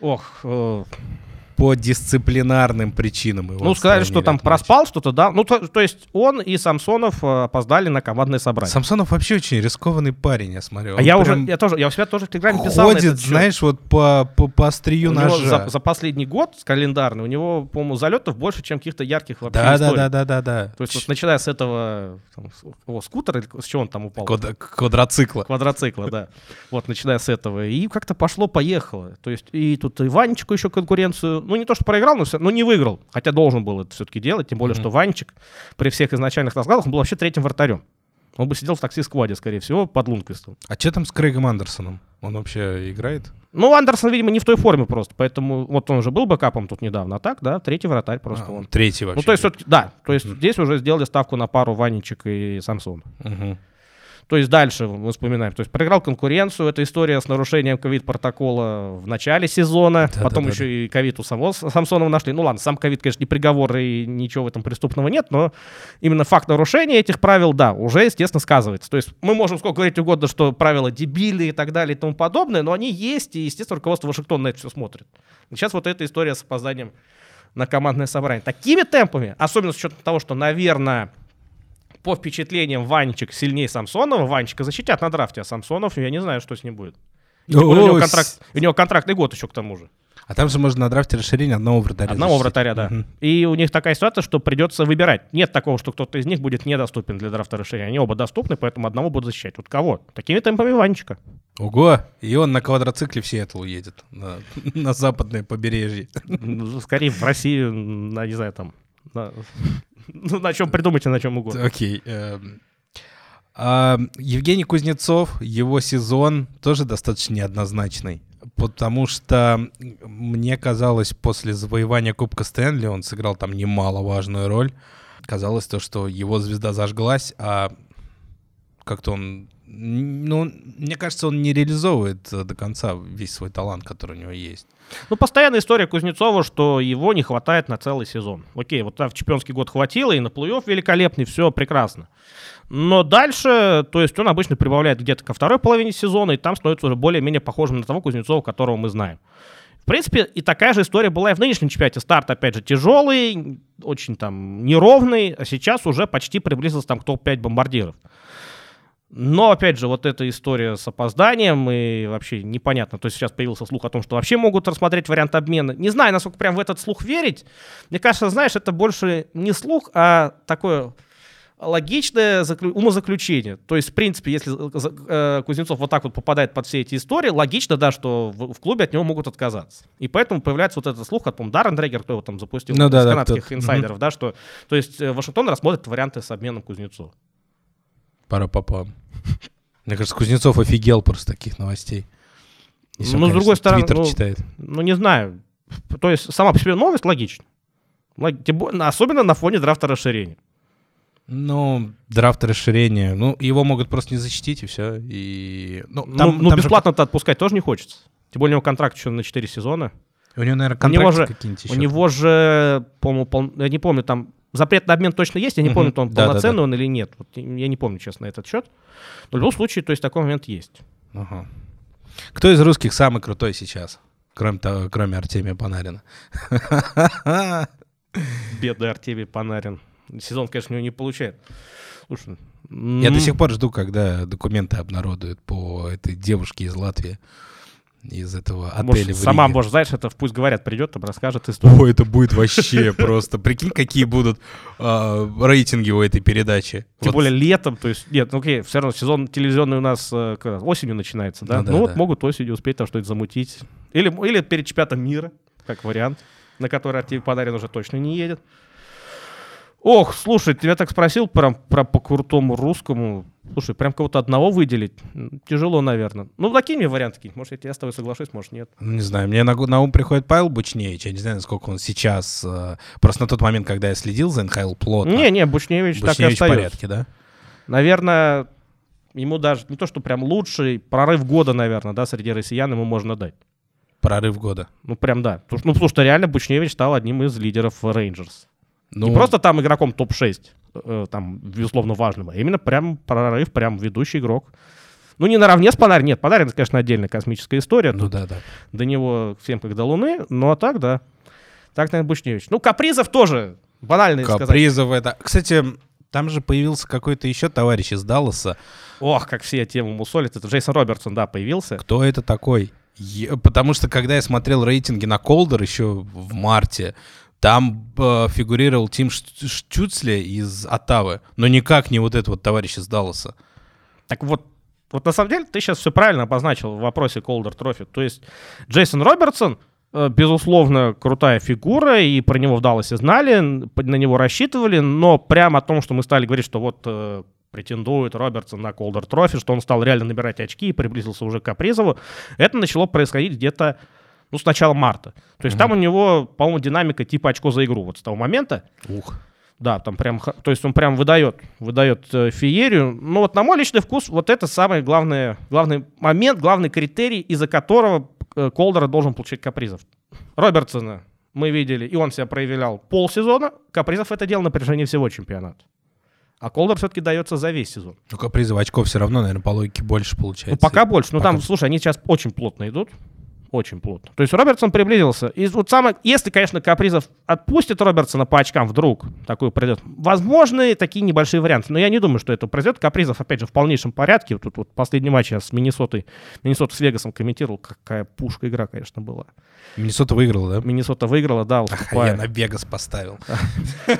S2: Ох, э,
S1: По дисциплинарным причинам его
S2: ну, сказали, что там
S1: от матча.
S2: проспал что-то, да. Ну, то, то есть он и Самсонов э, опоздали на командное собрание.
S1: Самсонов вообще очень рискованный парень, я смотрю.
S2: а
S1: Он
S2: я уже, я тоже, я у себя тоже в Телеграме писал
S1: ходит,
S2: этот счет.
S1: знаешь, вот по, по, по острию
S2: У него
S1: ножа.
S2: за, за последний год календарный у него, по-моему, залетов больше, чем каких-то ярких вообще
S1: Да, да,
S2: историй.
S1: да, да, да, да.
S2: То есть вот начиная с этого там, о, скутера, или с чего он там упал?
S1: Квад- Квадроцикла.
S2: Квадроцикла, да. Вот, начиная с этого. И как-то пошло-поехало. То есть и тут и Ванечку еще конкуренцию, ну не то, что проиграл, но, всё- но не выиграл. Хотя должен был это все-таки делать, тем более,
S1: Мгм.
S2: что Ванечек при всех изначальных раскладах, он был вообще третьим вратарем. Он бы сидел в такси-скваде, скорее всего, под Лунквистом.
S1: А что там с Крейгом Андерсоном? Он вообще играет?
S2: Ну, Андерсон, видимо, не в той форме просто, поэтому вот он же был бэкапом тут недавно, а так, да, третий вратарь просто
S1: А,
S2: он.
S1: Третий вообще.
S2: Ну, то есть, всё-таки- да, то есть
S1: Мгм.
S2: здесь уже сделали ставку на пару Ванечек и Самсон.
S1: Мгм.
S2: То есть дальше мы вспоминаем. То есть проиграл конкуренцию. Это история с нарушением ковид-протокола в начале сезона.
S1: Да,
S2: Потом
S1: да, да,
S2: еще и ковид у самого Самсонова нашли. Ну ладно, сам ковид, конечно, не приговор и ничего в этом преступного нет, но именно факт нарушения этих правил, да, уже, естественно, сказывается. То есть мы можем сколько говорить угодно, что правила дебили и так далее и тому подобное, но они есть, и, естественно, руководство Вашингтона на это все смотрит. И сейчас вот эта история с опозданием на командное собрание. Такими темпами, особенно с учетом того, что, наверное, по впечатлениям Ванечек сильнее Самсонова, Ванечка защитят на драфте, а Самсонов, я не знаю, что с ним будет. Более у, него контракт, у него контрактный год еще к тому же.
S1: А там же можно на драфте расширение одного вратаря.
S2: Одного
S1: защитить.
S2: вратаря, да.
S1: Мгм.
S2: И у них такая ситуация, что придется выбирать. Нет такого, что кто-то из них будет недоступен для драфта расширения. Они оба доступны, поэтому одного будут защищать. Вот кого? Такими темпами Ванечка.
S1: Ого! И он на квадроцикле в Сиэтл едет. На, *laughs* на западное побережье.
S2: Ну, Скорее в Россию, на, не знаю, там... На, ну, на чем придумайте, на чем угодно.
S1: Окей. эм. Евгений Кузнецов, его сезон тоже достаточно неоднозначный. Потому что мне казалось, после завоевания Кубка Стэнли он сыграл там немаловажную роль. Казалось то, что его звезда зажглась, а как-то он... Ну, мне кажется, он не реализовывает э, до конца весь свой талант, который у него есть.
S2: Ну, постоянная история Кузнецова, что его не хватает на целый сезон. Окей, вот там в чемпионский год хватило, и на плей-офф великолепный, все прекрасно. Но дальше, то есть он обычно прибавляет где-то ко второй половине сезона, и там становится уже более-менее похожим на того Кузнецова, которого мы знаем. В принципе, и такая же история была и в нынешнем чемпионате. Старт, опять же, тяжелый, очень там неровный, а сейчас уже почти приблизился там к топ-5 бомбардиров. Но, опять же, вот эта история с опозданием и вообще непонятно. То есть сейчас появился слух о том, что вообще могут рассмотреть вариант обмена. Не знаю, насколько прям в этот слух верить. Мне кажется, знаешь, это больше не слух, а такое логичное заклю- умозаключение. То есть, в принципе, если э, Кузнецов вот так вот попадает под все эти истории, логично, да, что в, в клубе от него могут отказаться. И поэтому появляется вот этот слух, от, по Даррен Дрегер, кто его там запустил,
S1: Ну да,
S2: из
S1: да,
S2: канадских
S1: кто-то.
S2: инсайдеров, да, что, то есть, э, Вашингтон рассмотрит варианты с обменом Кузнецова.
S1: Пара папа. Мне кажется, Кузнецов офигел просто таких новостей. Если он,
S2: Ну, с другой
S1: конечно,
S2: стороны,
S1: Твиттер
S2: ну,
S1: читает.
S2: Ну, не знаю. То есть сама по себе новость логична. Особенно на фоне драфта расширения.
S1: Ну, драфт расширения. Ну, его могут просто не защитить, и все. И... Ну,
S2: Ну,
S1: там,
S2: ну,
S1: же-
S2: бесплатно-то отпускать тоже не хочется. Тем более у него контракт еще на 4 сезона.
S1: У него, наверное,
S2: у
S1: контракты
S2: же-
S1: какие-нибудь
S2: У
S1: еще.
S2: него же, по-моему, пол- я не помню, там запрет на обмен точно есть, я не помню, он полноценный он или нет. Вот я не помню, честно, этот счет. Но в любом случае, то есть такой момент есть.
S1: Ага. Кто из русских самый крутой сейчас? Кроме, того, кроме Артемия Панарина. *laughs*
S2: Бедный Артемий Панарин. Сезон, конечно, у него не получает. Слушай,
S1: Я до сих пор жду, когда документы обнародуют по этой девушке из Латвии. Из этого отеля
S2: может, сама, может, знаешь, это в «Пусть говорят» придет, там расскажет историю.
S1: Ой, это будет вообще *laughs* просто. Прикинь, какие будут а, рейтинги у этой передачи.
S2: Тем более летом, то есть, нет, ну окей, все равно сезон телевизионный у нас э, осенью начинается, да?
S1: Ну
S2: Ну, вот могут осенью успеть там что-то замутить. Или, или перед чемпионатом мира, как вариант, на который Артемий Подарин уже точно не едет. Ох, слушай, ты меня так спросил прям про по крутому русскому. Слушай, прям кого-то одного выделить тяжело, наверное. Ну, такие мне варианты какие Может, я тебя с тобой соглашусь, может, нет.
S1: Ну, не знаю, мне на, на ум приходит Павел Бучневич. Я не знаю, насколько он сейчас... э, просто на тот момент, когда я следил за НХЛ плотно.
S2: Не-не, Бучневич, так и
S1: Бучневич в порядке, да?
S2: Наверное, ему даже не то, что прям лучший прорыв года, наверное, да, среди россиян ему можно дать.
S1: Прорыв года.
S2: Ну, прям да. Ну, потому что реально Бучневич стал одним из лидеров Рейнджерс.
S1: Ну,
S2: Не просто там игроком топ-6, э, там, безусловно, важным, а именно прям прорыв, прям ведущий игрок. Ну, не наравне с Панарин. Нет, Панарин, это, конечно, отдельная космическая история.
S1: Ну да, да.
S2: До него всем как до Луны. Ну, а так, да. Так, наверное, Бучневич. Ну, Капризов тоже. Банально сказать.
S1: Капризов это... Кстати, там же появился какой-то еще товарищ из Далласа.
S2: Ох, как все тему мусолят. Это Джейсон Робертсон, да, появился.
S1: Кто это такой? Е- Потому что когда я смотрел рейтинги на Колдер еще в марте, там э, фигурировал Тим Штюцле из Оттавы, но никак не вот этот вот товарищ из Далласа.
S2: Так вот, вот на самом деле ты сейчас все правильно обозначил в вопросе Колдер Трофи. То есть Джейсон Робертсон, э, безусловно, крутая фигура, и про него в Далласе знали, на него рассчитывали, но прямо о том, что мы стали говорить, что вот э, претендует Робертсон на Колдер Трофи, что он стал реально набирать очки и приблизился уже к Капризову, это начало происходить где-то ну, с начала марта. То есть там у него, по-моему, динамика типа очко за игру. Вот с того момента,
S1: Ух.
S2: да, там прям, то есть он прям выдает, выдает э, феерию. Ну вот на мой личный вкус вот это самый главный, главный момент, главный критерий, из-за которого э, Колдера должен получить Капризов. Робертсона мы видели, и он себя проявлял полсезона. Капризов это делал на протяжении всего чемпионата. А Колдер все-таки дается за весь сезон.
S1: Ну, Капризов очков все равно, наверное, по логике больше
S2: Ну,
S1: получается.
S2: пока больше. Ну, там,
S1: Пока.
S2: слушай, они сейчас очень плотно идут. Очень плотно. То есть Робертсон приблизился. И вот самое, если, конечно, Капризов отпустит Робертсона по очкам вдруг, такое произойдет, возможны такие небольшие варианты. Но я не думаю, что это произойдет. Капризов, опять же, в полнейшем порядке. Тут вот последний матч я с Миннесотой, Миннесота с Вегасом комментировал. Какая пушка игра, конечно, была.
S1: Миннесота выиграла, да?
S2: Миннесота выиграла, да,
S1: уступая. Ах, я на Вегас поставил.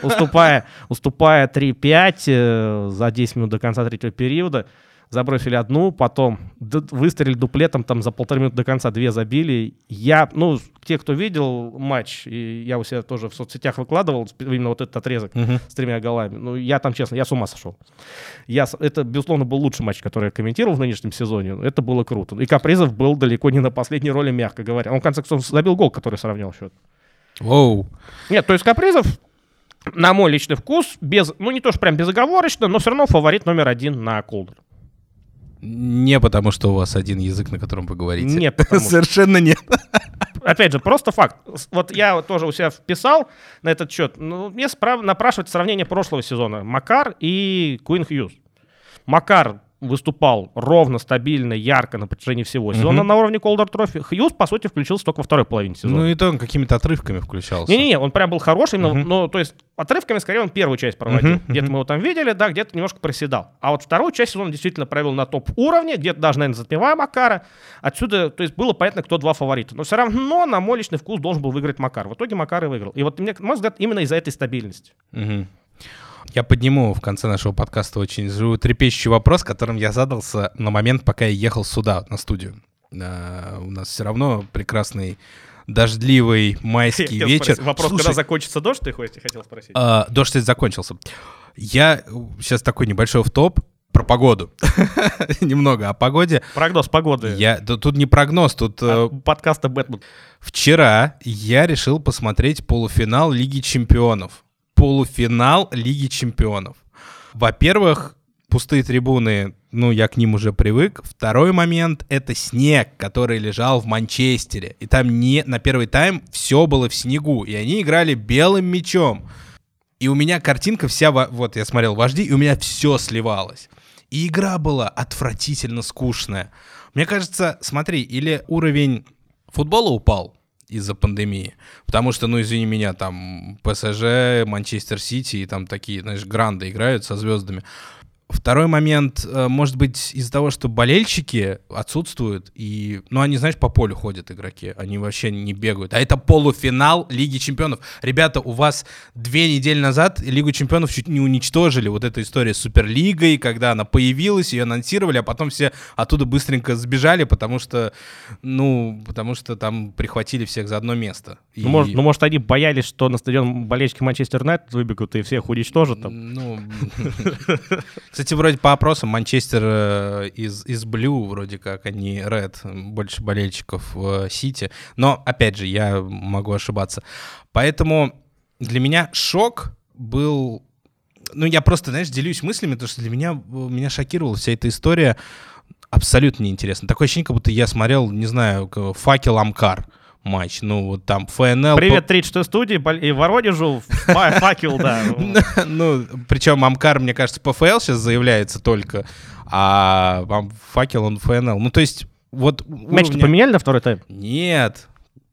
S2: уступая, уступая 3-5 э, за 10 минут до конца третьего периода забросили одну, потом выстрелили дуплетом, там за полторы минуты до конца две забили. Я, ну, те, кто видел матч, и я у себя тоже в соцсетях выкладывал именно вот этот отрезок uh-huh. с тремя голами, ну, я там, честно, я с ума сошел. Я, это, безусловно, был лучший матч, который я комментировал в нынешнем сезоне. Это было круто. И Капризов был далеко не на последней роли, мягко говоря. Он, в конце концов, забил гол, который сравнял счет.
S1: Воу.
S2: Нет, то есть Капризов на мой личный вкус, без, ну не то что прям безоговорочно, но все равно фаворит номер один на Колдер.
S1: Не потому, что у вас один язык, на котором вы говорите.
S2: Нет, *laughs*
S1: Совершенно нет.
S2: Опять же, просто факт. Вот я тоже у себя вписал на этот счет. Ну, мне справ... напрашивается сравнение прошлого сезона. Макар и Куин Хьюз. Макар выступал ровно, стабильно, ярко на протяжении всего сезона угу. на уровне Колдер Трофи. Хьюз, по сути, включился только во второй половине сезона.
S1: Ну и то он какими-то отрывками включался.
S2: Не-не-не, он прям был хороший, но, угу. но то есть отрывками, скорее, он первую часть проводил. Угу. Где-то мы его там видели, да, где-то немножко проседал. А вот вторую часть сезона действительно провел на топ-уровне, где-то даже, наверное, затмевая Макара. Отсюда, то есть было понятно, кто два фаворита. Но все равно, на мой личный вкус, должен был выиграть Макар. В итоге Макар и выиграл. И вот, мне, на мой взгляд, именно из-за этой стабильности.
S1: Угу. Я подниму в конце нашего подкаста очень трепещущий вопрос, которым я задался на момент, пока я ехал сюда, на студию. Uh, у нас все равно прекрасный дождливый майский *laughs* я вечер.
S2: Спросить, вопрос, Слушай, когда закончится дождь, ты хотел спросить?
S1: Uh, дождь, кстати, закончился. Я сейчас такой небольшой в топ про погоду. *laughs* Немного о погоде.
S2: Прогноз погоды.
S1: Я, да, тут не прогноз, тут... А,
S2: э, подкаста Бэтмен.
S1: Вчера я решил посмотреть полуфинал Лиги Чемпионов полуфинал Лиги Чемпионов. Во-первых, пустые трибуны, ну, я к ним уже привык. Второй момент — это снег, который лежал в Манчестере. И там не, на первый тайм все было в снегу, и они играли белым мячом. И у меня картинка вся, вот я смотрел вожди, и у меня все сливалось. И игра была отвратительно скучная. Мне кажется, смотри, или уровень футбола упал, из-за пандемии. Потому что, ну, извини меня, там ПСЖ, Манчестер Сити и там такие, знаешь, гранды играют со звездами. Второй момент, э, может быть, из-за того, что болельщики отсутствуют, и, ну, они, знаешь, по полю ходят игроки, они вообще не бегают. А это полуфинал Лиги Чемпионов. Ребята, у вас две недели назад Лигу Чемпионов чуть не уничтожили. Вот эта история с Суперлигой, когда она появилась, ее анонсировали, а потом все оттуда быстренько сбежали, потому что, ну, потому что там прихватили всех за одно место.
S2: И... Ну, может, ну, может, они боялись, что на стадион болельщики Манчестер Юнайтед выбегут и всех уничтожат там?
S1: Ну, *laughs* Кстати, вроде по опросам Манчестер э, из, из Блю, вроде как, а не Ред, больше болельщиков в Сити. Но, опять же, я могу ошибаться. Поэтому для меня шок был... Ну, я просто, знаешь, делюсь мыслями, потому что для меня, меня шокировала вся эта история абсолютно неинтересно. Такое ощущение, как будто я смотрел, не знаю, «Факел Амкар» матч. Ну, вот там ФНЛ...
S2: Привет, 36 студии и Воронежу, *laughs* факел, да. *laughs*
S1: Ну, причем Амкар, мне кажется, ПФЛ сейчас заявляется только, а факел он ФНЛ. Ну, то есть, вот...
S2: Мяч поменяли на второй тайм?
S1: Нет,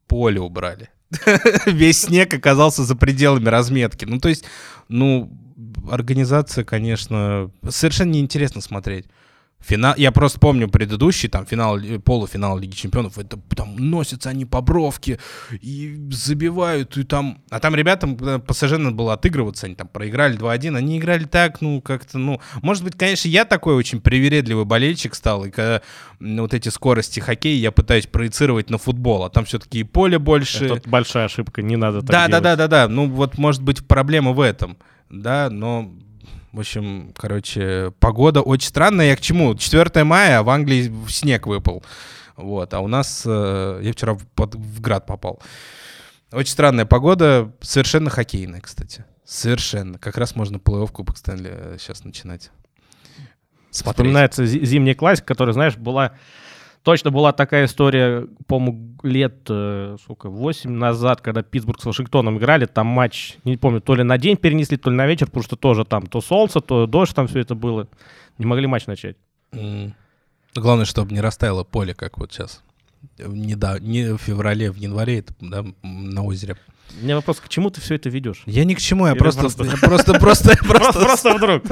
S1: поле убрали. *laughs* Весь снег оказался за пределами разметки. Ну, то есть, ну, организация, конечно, совершенно неинтересно смотреть. Финал, я просто помню предыдущий, там, финал, э, полуфинал Лиги Чемпионов, это там носятся они по бровке и забивают, и там... А там ребятам ПСЖ надо было отыгрываться, они там проиграли 2-1, они играли так, ну, как-то, ну... Может быть, конечно, я такой очень привередливый болельщик стал, и когда ну, вот эти скорости хоккея я пытаюсь проецировать на футбол, а там все-таки и поле больше...
S2: Это большая ошибка, не надо так
S1: да,
S2: делать.
S1: Да, да, да, да, ну вот, может быть, проблема в этом, да, но в общем, короче, погода очень странная. Я к чему? 4 мая, в Англии снег выпал. Вот, а у нас... Э, я вчера под, в град попал. Очень странная погода, совершенно хоккейная, кстати. Совершенно. Как раз можно плей-офф Кубок Стэнли сейчас начинать.
S2: Смотреть. Вспоминается зимняя классика, которая, знаешь, была Точно была такая история, по-моему, лет, э, сколько, 8 назад, когда Питтсбург с Вашингтоном играли, там матч, не помню, то ли на день перенесли, то ли на вечер, потому что тоже там то солнце, то дождь, там все это было. Не могли матч начать.
S1: Mm. Главное, чтобы не растаяло поле, как вот сейчас. Не, да, не в феврале, в январе это, да, на озере.
S2: У меня вопрос, к чему ты все это ведешь?
S1: Я ни к чему, я
S2: Или
S1: просто,
S2: просто- *laughs* *laughs*
S1: просто, просто,
S2: Просто, вдруг.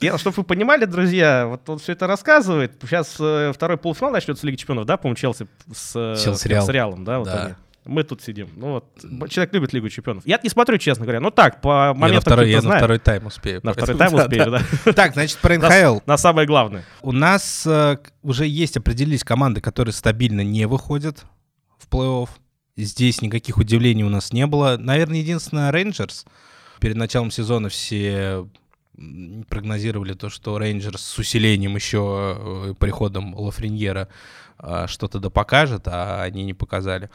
S2: *laughs* Чтобы вы понимали, друзья, вот он все это рассказывает. Сейчас э, второй полуфинал начнется Лиги Чемпионов, да, по-моему, Челси с, э,
S1: Челси
S2: с
S1: Реал.
S2: Реалом, да,
S1: Да.
S2: Мы тут сидим. Ну вот, человек любит Лигу Чемпионов. Я не смотрю, честно говоря. Ну так, по
S1: Я на второй, я
S2: каким-то
S1: на
S2: знаю.
S1: второй тайм успею.
S2: На второй тайм успею, да.
S1: Так, значит, про НХЛ.
S2: На самое главное.
S1: У нас э, уже есть, определились команды, которые стабильно не выходят в плей-офф. Здесь никаких удивлений у нас не было. Наверное, единственное, Рейнджерс. Перед началом сезона все прогнозировали то, что Рейнджерс с усилением еще э, приходом Лафреньера э, что-то да покажет, а они не показали.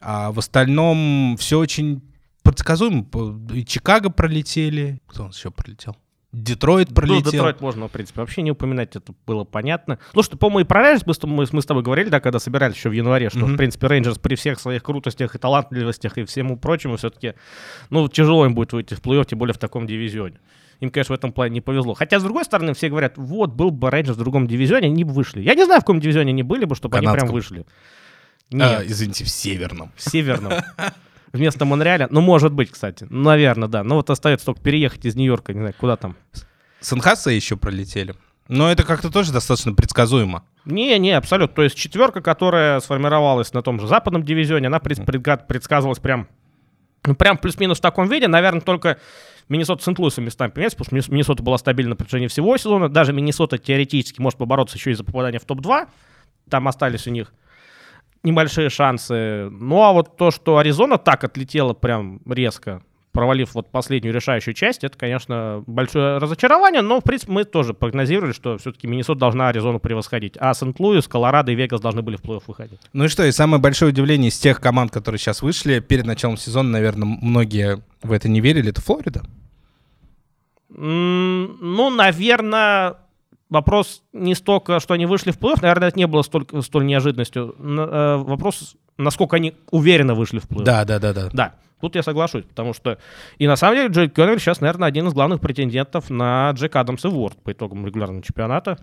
S1: А в остальном все очень предсказуемо. И Чикаго пролетели. Кто у нас еще пролетел? Детройт
S2: Ну,
S1: пролетел.
S2: Детройт можно, в принципе, вообще не упоминать, это было понятно. Ну что, по-моему, и про Рейнджерс мы, мы, мы с тобой говорили, да, когда собирались еще в январе, что,
S1: Мгм.
S2: в принципе, Рейнджерс при всех своих крутостях и талантливостях и всему прочему все-таки, ну, тяжело им будет выйти в плей-офф, тем более в таком дивизионе. Им, конечно, в этом плане не повезло. Хотя, с другой стороны, все говорят, вот, был бы Рейнджерс в другом дивизионе, они бы вышли. Я не знаю, в каком дивизионе они были бы, чтобы они прям
S1: Канадском.
S2: вышли.
S1: А,
S2: Нет,
S1: извините, в Северном.
S2: в Северном. *laughs* Вместо Монреаля. Ну, может быть, кстати. Наверное, да. Но вот остается только переехать из Нью-Йорка, не знаю, куда там.
S1: Санхаса еще пролетели. Но это как-то тоже достаточно предсказуемо.
S2: Не, не, абсолютно. То есть четверка, которая сформировалась на том же западном дивизионе, она предсказывалась прям, ну, прям плюс-минус в таком виде. Наверное, только Миннесота с Сент-Луисом местами поменялись, потому что Миннес- Миннесота была стабильна на протяжении всего сезона. Даже Миннесота теоретически может побороться еще и за попадание в топ-2. Там остались у них небольшие шансы. Ну, а вот то, что Аризона так отлетела прям резко, провалив вот последнюю решающую часть, это, конечно, большое разочарование, но, в принципе, мы тоже прогнозировали, что все-таки Миннесота должна Аризону превосходить, а Сент-Луис, Колорадо и Вегас должны были в плей-офф выходить.
S1: Ну и что, и самое большое удивление из тех команд, которые сейчас вышли, перед началом сезона, наверное, многие в это не верили, это Флорида.
S2: Ну, наверное, вопрос не столько, что они вышли в плей-офф, наверное, это не было столько, столь неожиданностью. Э, Вопрос, насколько они уверенно вышли в плей-офф.
S1: Да, да, да, да.
S2: Да, тут я соглашусь, потому что... И на самом деле Джейк Кёнер сейчас, наверное, один из главных претендентов на Джек Адамс и Уорд по итогам регулярного чемпионата.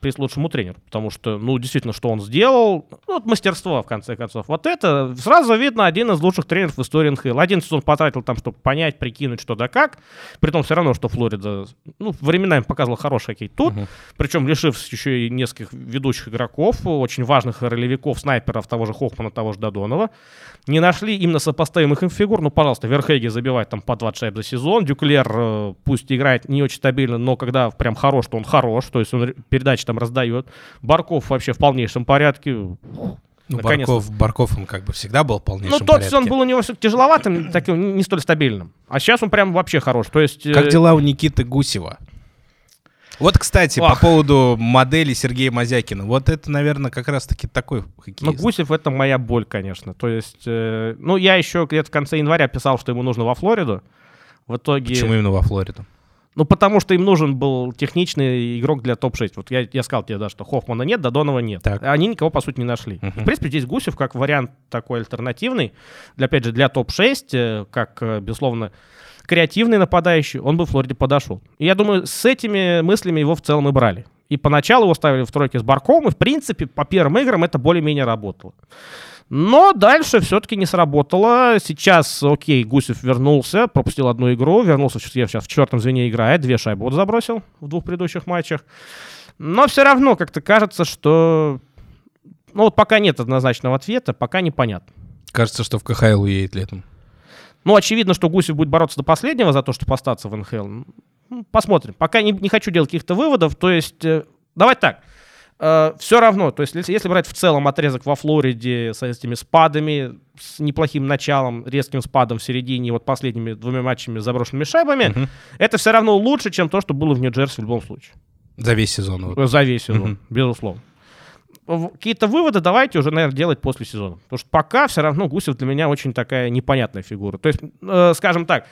S2: Приз лучшему тренеру, потому что, ну, действительно, что он сделал, ну, вот мастерство, в конце концов. Вот это сразу видно один из лучших тренеров в истории НХЛ. Один сезон потратил там, чтобы понять, прикинуть, что да как. При том все равно, что Флорида, ну, временами показывала хороший хоккей тут.
S1: Мгм.
S2: Причем лишившись еще и нескольких ведущих игроков, очень важных ролевиков, снайперов, того же Хоффмана, того же Додонова. Не нашли именно сопоставимых им фигур. Ну, пожалуйста, Верхеги забивает там по 20 шайб за сезон. Дюклер э, пусть играет не очень стабильно, но когда прям хорош, то он хорош. То есть он р- передачи там раздает. Барков вообще в полнейшем порядке.
S1: Ну. Барков, Барков, он как бы всегда был в
S2: Ну,
S1: полнейшем
S2: тот
S1: порядке.
S2: сезон был у него все тяжеловатым, таким, не столь стабильным. А сейчас он прям вообще хорош. То есть...
S1: Как
S2: э,
S1: дела у Никиты Гусева? Вот, кстати, по
S2: Ах.
S1: поводу модели Сергея Мазякина. Вот это, наверное, как раз-таки такой
S2: Ну,
S1: хоккеист.
S2: Гусев — это моя боль, конечно. То есть, э, ну, я еще где-то в конце января писал, что ему нужно во Флориду. В итоге...
S1: Почему именно во Флориду?
S2: Ну, потому что им нужен был техничный игрок для топ-6. Вот я, я сказал тебе, да, что Хоффмана нет, Додонова нет.
S1: Так.
S2: Они никого, по сути, не нашли.
S1: Мгм.
S2: В принципе, здесь Гусев как вариант такой альтернативный. Для, опять же, для топ-6, э, как, э, безусловно, креативный нападающий, он бы в Флориде подошел. И я думаю, с этими мыслями его в целом и брали. И поначалу его ставили в тройке с Барком, и, в принципе, по первым играм это более-менее работало. Но дальше все-таки не сработало. Сейчас, окей, Гусев вернулся, пропустил одну игру, вернулся, сейчас в четвертом звене играет, две шайбы вот забросил в двух предыдущих матчах. Но все равно как-то кажется, что... Ну вот пока нет однозначного ответа, пока непонятно.
S1: Кажется, что в КХЛ уедет летом.
S2: Ну, очевидно, что Гусев будет бороться до последнего за то, чтобы остаться в НХЛ. Ну, Посмотрим. Пока не, не хочу делать каких-то выводов. То есть, э, давай так. Все равно, то есть, если, если брать в целом отрезок во Флориде с этими спадами, с неплохим началом, резким спадом в середине, и вот последними двумя матчами с заброшенными шайбами,
S1: Мгм.
S2: это все равно лучше, чем то, что было в Нью-Джерси в любом случае.
S1: За весь сезон. вот.
S2: Э, За весь сезон,
S1: Мгм.
S2: безусловно. Какие-то выводы давайте уже, наверное, делать после сезона. Потому что пока все равно Гусев для меня очень такая непонятная фигура. То есть, э, скажем так,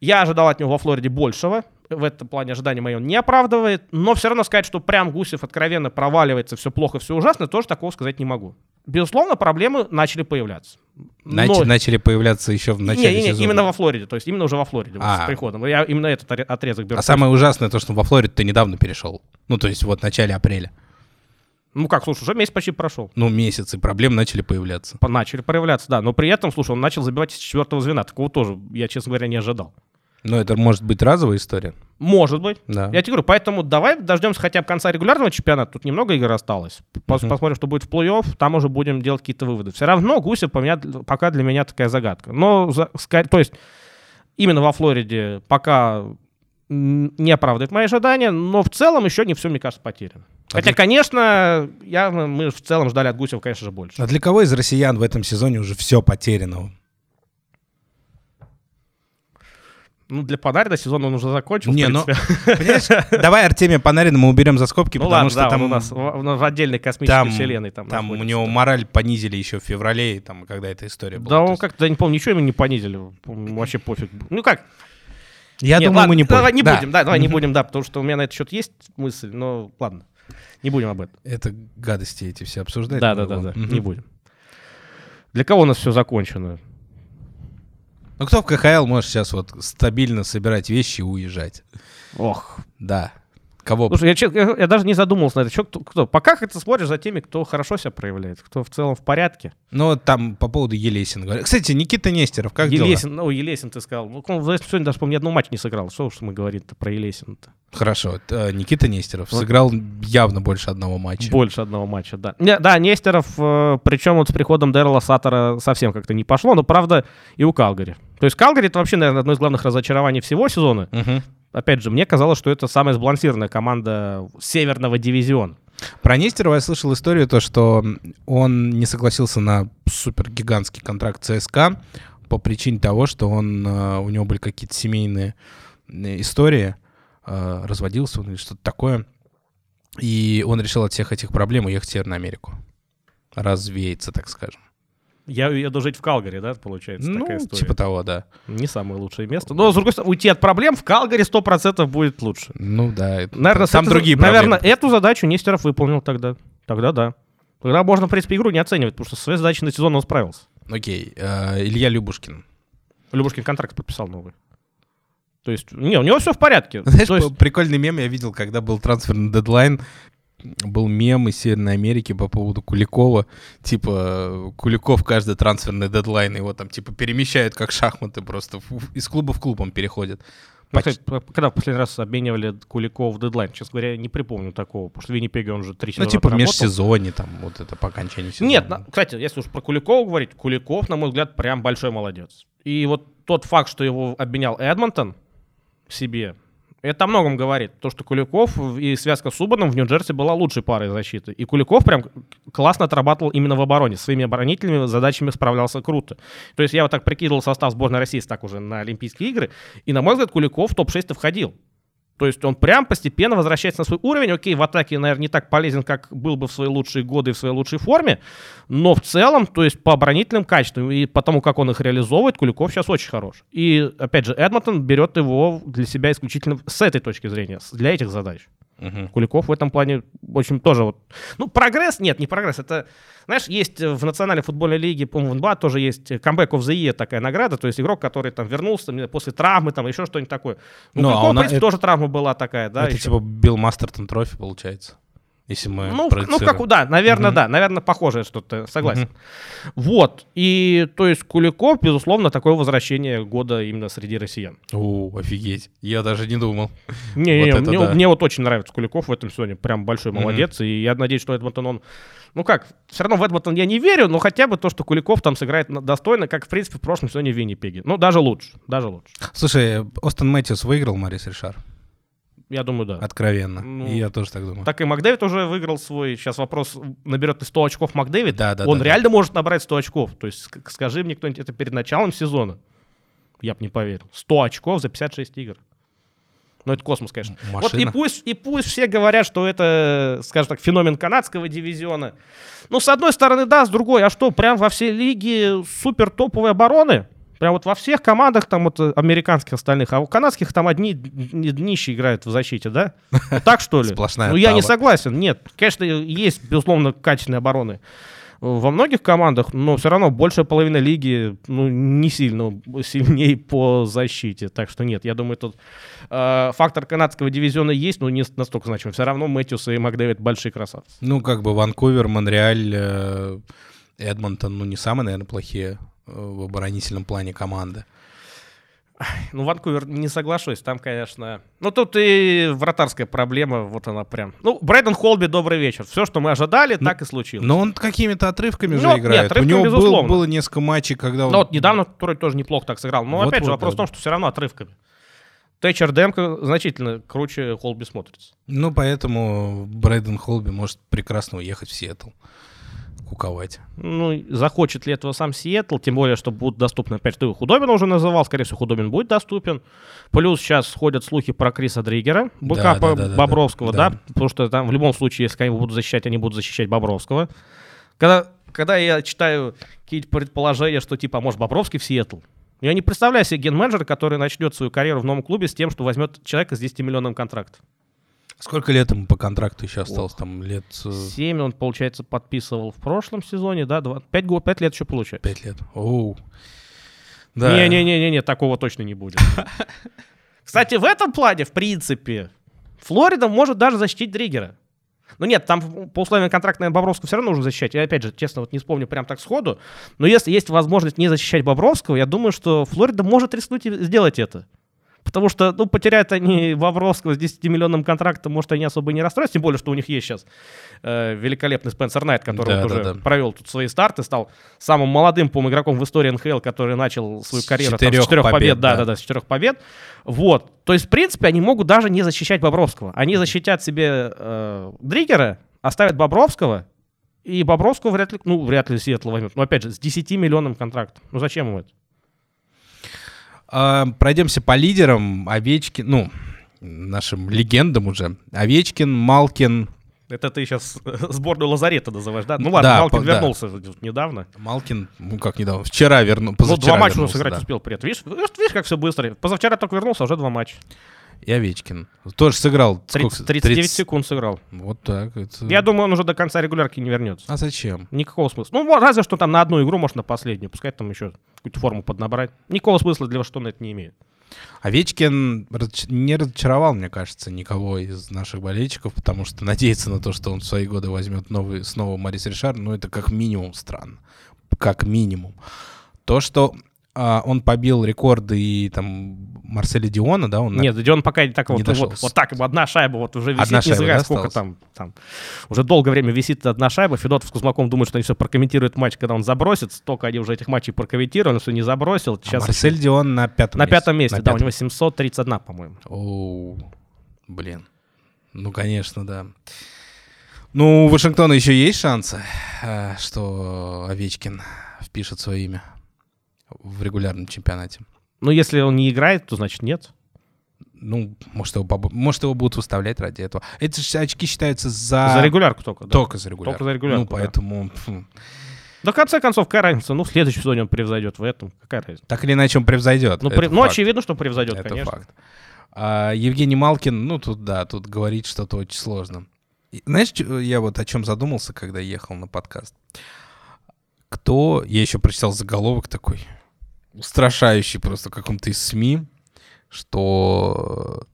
S2: я ожидал от него во Флориде большего. В этом плане ожидания мои он не оправдывает. Но все равно сказать, что прям Гусев откровенно проваливается, все плохо, все ужасно, тоже такого сказать не могу. Безусловно, проблемы начали появляться.
S1: Нач-
S2: Но-
S1: Начали появляться еще в начале
S2: не, не, не,
S1: сезона.
S2: именно во Флориде. То есть именно уже во Флориде вот,
S1: А.
S2: с приходом. Я именно этот отрезок беру.
S1: А самое ужасное то, что во Флориду ты недавно перешел. Ну, то есть вот в начале апреля.
S2: Ну как, слушай, уже месяц почти прошел.
S1: Ну, месяц, и проблемы начали появляться.
S2: По- Начали проявляться, да. Но при этом, слушай, он начал забивать из четвертого звена. Такого тоже, я, честно говоря, не ожидал.
S1: Но это может быть разовая история.
S2: Может быть.
S1: Да.
S2: Я тебе говорю, поэтому давай дождемся хотя бы конца регулярного чемпионата. Тут немного игр осталось. Пос-
S1: Мгм.
S2: Посмотрим, что будет в плей-офф. Там уже будем делать какие-то выводы. Все равно Гусев по меня- пока для меня такая загадка. Но, за- то есть, именно во Флориде пока не оправдывает мои ожидания, но в целом еще не все, мне кажется, потеряно.
S1: А
S2: Хотя,
S1: для-
S2: конечно, явно мы в целом ждали от Гусева, конечно же, больше.
S1: А для кого из россиян в этом сезоне уже все потеряно?
S2: Ну, для Панарина сезон он уже закончил.
S1: Не, ну, *laughs* давай Артемия Панарина мы уберем за скобки,
S2: Ну
S1: потому
S2: ладно,
S1: что
S2: да,
S1: там
S2: у нас в, отдельной космической
S1: там,
S2: вселенной. Там,
S1: там у него мораль понизили еще в феврале, там, когда эта история была.
S2: Да он как-то, я не помню, ничего ему не понизили. Вообще пофиг. Ну как?
S1: Я
S2: Нет,
S1: думаю,
S2: ладно,
S1: мы не
S2: Давай
S1: будем.
S2: не
S1: Да.
S2: будем, да, давай не будем, да, потому что у меня на этот счет есть мысль, но ладно. Не будем об этом.
S1: Это гадости эти все обсуждать.
S2: Да, да, да, да, не будем. Для кого у нас все закончено?
S1: Ну кто в КХЛ может сейчас вот стабильно собирать вещи и уезжать?
S2: Ох.
S1: Да. Кого?
S2: Слушай, я, я- я даже не задумывался на это. Чё, кто, кто? Пока как ты смотришь за теми, кто хорошо себя проявляет, кто в целом в порядке.
S1: Ну там по поводу Елесина говорят. Кстати, Никита Нестеров, как дела?
S2: Елесин, ну, Елесин ты сказал. Ну, он сегодня даже, по-моему, ни одного матча не сыграл. Что уж мы говорим-то про Елесина-то?
S1: Хорошо. э, Никита Нестеров
S2: Вот.
S1: сыграл явно больше одного матча.
S2: Больше одного матча, да. Не, да, Нестеров, э, причем вот с приходом Дэрла Саттера совсем как-то не пошло, но правда и у Калгари. То есть Калгари это вообще, наверное, одно из главных разочарований всего сезона.
S1: Мгм.
S2: Опять же, мне казалось, что это самая сбалансированная команда северного дивизиона.
S1: Про Нестерова я слышал историю, то, что он не согласился на супер гигантский контракт ЦСКА по причине того, что он, э, у него были какие-то семейные э, истории, э, разводился он или что-то такое, и он решил от всех этих проблем уехать в Северную Америку. Развеяться, так скажем.
S2: Я уеду жить в Калгари, да, получается,
S1: Ну,
S2: такая история.
S1: типа того, да.
S2: Не самое лучшее место. Но, с другой стороны, уйти от проблем в Калгари 100% будет лучше.
S1: Ну да. это-
S2: Наверное,
S1: там
S2: с этой-
S1: другие
S2: Наверное,
S1: проблемы.
S2: эту задачу Нестеров выполнил тогда. Тогда да. Тогда можно, в принципе, игру не оценивать, потому что со своей задачей на сезон он справился.
S1: Окей. э, Илья Любушкин.
S2: Любушкин контракт подписал новый. То есть, не, у него все в порядке.
S1: Знаешь,
S2: То есть,
S1: прикольный мем я видел, когда был трансферный дедлайн. Был мем из Северной Америки по поводу Куликова. Типа, Куликов каждый трансферный дедлайн его там типа перемещают как шахматы просто. Из клуба в клуб он переходит.
S2: ну,
S1: Почти-
S2: кстати, п- когда в последний раз обменивали Куликова в дедлайн? Честно говоря, не припомню такого, потому что Виннипеге он же три
S1: Ну,
S2: сезона
S1: типа в межсезонье, там, вот это по окончанию сезона.
S2: Нет, на- кстати, если уж про Куликова говорить, Куликов, на мой взгляд, прям большой молодец. И вот тот факт, что его обменял Эдмонтон себе, это о многом говорит. То, что Куликов и связка с Субаном в Нью-Джерси была лучшей парой защиты. И Куликов прям классно отрабатывал именно в обороне. Своими оборонительными задачами справлялся круто. То есть я вот так прикидывал состав сборной России так уже на Олимпийские игры. И, на мой взгляд, Куликов в топ-6 входил. То есть он прям постепенно возвращается на свой уровень. Окей, в атаке, наверное, не так полезен, как был бы в свои лучшие годы и в своей лучшей форме. Но в целом, то есть по оборонительным качествам и по тому, как он их реализовывает, Куликов сейчас очень хорош. И, опять же, Эдмонтон берет его для себя исключительно с этой точки зрения, для этих задач.
S1: Мгм.
S2: Куликов в этом плане очень тоже вот... Ну, прогресс? Нет, не прогресс. Это, знаешь, есть в Национальной футбольной лиге, по-моему, в НБА тоже есть Comeback of the Year такая награда, то есть игрок, который там вернулся после травмы, там еще что-нибудь такое. Ну,
S1: Ну, а он,
S2: в принципе,
S1: э,
S2: тоже травма была такая, да.
S1: это
S2: еще.
S1: типа Билл Мастертон трофи получается. Если мы
S2: Ну, ну, как, да, наверное,
S1: Мгм.
S2: да, наверное, похожее что-то, согласен. Вот, и, то есть, Куликов, безусловно, такое возвращение года именно среди россиян.
S1: О, офигеть. Я даже не думал.
S2: Не, не,
S1: Вот это
S2: мне,
S1: да.
S2: мне вот очень нравится Куликов в этом сезоне, прям большой молодец, и я надеюсь, что Эдмонтон, он, ну как, все равно в Эдмонтон я не верю, но хотя бы то, что Куликов там сыграет достойно, как, в принципе, в прошлом сезоне в Виннипеге. Ну, даже лучше, даже лучше.
S1: Слушай, Остон Мэтьюс выиграл Марис Ришар?
S2: Я думаю, да.
S1: Откровенно.
S2: Ну,
S1: И я тоже так думаю.
S2: Так и Макдэвид уже выиграл свой. Сейчас вопрос, наберет ли 100 очков Макдэвид.
S1: Да, да,
S2: Он
S1: да,
S2: реально может набрать 100 очков. То есть ск- скажи мне кто-нибудь это перед началом сезона. Я бы не поверил. 100 очков за 56 игр. Ну, это космос, конечно. Вот и
S1: Машина.
S2: пусть, и пусть все говорят, что это, скажем так, феномен канадского дивизиона. Ну, с одной стороны, да, с другой, а что, прям во все лиги супер топовые обороны? Прям вот во всех командах, там вот э, американских остальных, а у канадских там одни дни- днищи играют в защите, да? Так что ли?
S1: Сплошная
S2: Ну, я не согласен. Нет, конечно, есть, безусловно, качественные обороны. во многих командах, но все равно большая половина лиги ну, не сильно сильнее по защите. Так что нет, я думаю, тут э, фактор канадского дивизиона есть, но не настолько значимый. Все равно Мэтьюс и Макдэвид большие красавцы.
S1: Ну, как бы Ванкувер, Монреаль, э, Эдмонтон, ну, не самые, наверное, плохие в оборонительном плане команды.
S2: Ну, Ванкувер не соглашусь, там, конечно... Ну, тут и вратарская проблема, вот она прям... Ну, Брэдон Холби, добрый вечер. Все, что мы ожидали, ну, так и случилось.
S1: Но он какими-то отрывками ну, же играет. Нет, отрывками, У него был, было несколько матчей, когда он...
S2: Ну, вот недавно который тоже неплохо так сыграл. Но, вот, опять вот, же, вопрос да. в том, что все равно отрывками. Тэтчер Демко значительно круче Холби смотрится.
S1: Ну, поэтому Брэдон Холби может прекрасно уехать в Сиэтл куковать.
S2: Ну, захочет ли этого сам Сиэтл, тем более, что будут доступны, опять ты Худобин уже называл, скорее всего, Худобин будет доступен. Плюс сейчас ходят слухи про Криса Дригера, бэкапа да, да, да, Бобровского, да, да, да, потому что там в любом случае, если они будут защищать, они будут защищать Бобровского. Когда, когда я читаю какие-то предположения, что типа, а может Бобровский в Сиэтл, я не представляю себе ген-менеджера, который начнет свою карьеру в новом клубе с тем, что возьмет человека с 10 миллионным контрактом.
S1: Сколько лет ему по контракту еще осталось? Ох. Там лет...
S2: Э, семь он, получается, подписывал в прошлом сезоне, да? Пять год, пять лет еще получается.
S1: Пять лет. Оу.
S2: Да. Не-не-не-не, такого точно не будет. *laughs* Кстати, в этом плане, в принципе, Флорида может даже защитить Дриггера. Ну нет, там по условиям контракта, наверное, Бобровского все равно нужно защищать. Я опять же, честно, вот не вспомню прям так сходу. Но если есть возможность не защищать Бобровского, я думаю, что Флорида может рискнуть и сделать это. Потому что, ну, потеряют они Вавровского с 10-миллионным контрактом, может, они особо не расстроятся, тем более, что у них есть сейчас э, великолепный Спенсер Найт, который да, вот да, да. провел тут свои старты, стал самым молодым, по игроком в истории НХЛ, который начал свою карьеру с четырех, там, с четырех побед, побед да, да, да, с четырех побед. Вот. То есть, в принципе, они могут даже не защищать Бобровского. Они защитят себе э, Дриггера, оставят Бобровского, и Бобровского вряд ли, ну, вряд ли Сиэтл возьмет. Но, опять же, с 10 миллионным контрактом. Ну, зачем ему это?
S1: А, пройдемся по лидерам. Овечкин, ну, нашим легендам уже. Овечкин, Малкин.
S2: Это ты сейчас *laughs* сборную Лазарета называешь, да? Ну ладно, да, Малкин по, вернулся да. недавно.
S1: Малкин, ну как недавно, вчера вернулся.
S2: Ну, два матча он сыграть да. успел при этом. Видишь, видишь, как все быстро. Позавчера только вернулся, а уже два матча
S1: и Овечкин. Тоже сыграл.
S2: 30, 39 30... секунд сыграл.
S1: Вот так. Это...
S2: Я думаю, он уже до конца регулярки не вернется.
S1: А зачем?
S2: Никакого смысла. Ну, разве что там на одну игру, может, на последнюю. Пускай там еще какую-то форму поднабрать. Никакого смысла для что он это не имеет.
S1: Овечкин не разочаровал, мне кажется, никого из наших болельщиков, потому что надеяться на то, что он в свои годы возьмет новый, снова Марис Ришар, ну, это как минимум странно. Как минимум. То, что а, он побил рекорды и там Марселя Диона, да? Он
S2: Нет, на... Дион пока не так не вот, вот, вот так, одна шайба вот уже висит, одна не шайба, знаю, да, сколько там, там. Уже долгое время висит одна шайба. Федотов с Кузмаком думают, что они все прокомментируют матч, когда он забросит. Столько они уже этих матчей прокомментировали, все не забросил.
S1: Сейчас... А Марсель Дион на пятом
S2: на месте. Пятом месте, на да, пятом. у него 731, по-моему.
S1: Оу, блин. Ну, конечно, да. Ну, у Вашингтона еще есть шансы, э, что Овечкин впишет свое имя в регулярном чемпионате.
S2: Ну, если он не играет, то значит нет.
S1: Ну, может его, может, его будут выставлять ради этого. Эти очки считаются за...
S2: За регулярку только, да.
S1: Только за регулярку.
S2: Только за регулярку,
S1: Ну, поэтому... Да.
S2: Да, в конце концов, какая разница? Ну, в следующем сезоне он превзойдет в этом. Какая разница?
S1: Так или иначе он превзойдет.
S2: Ну, при... ну очевидно, что превзойдет, Это конечно. факт.
S1: А, Евгений Малкин, ну, тут, да, тут говорить что-то очень сложно. И, знаешь, я вот о чем задумался, когда ехал на подкаст? Кто... Я еще прочитал заголовок такой устрашающий просто каком-то из СМИ, что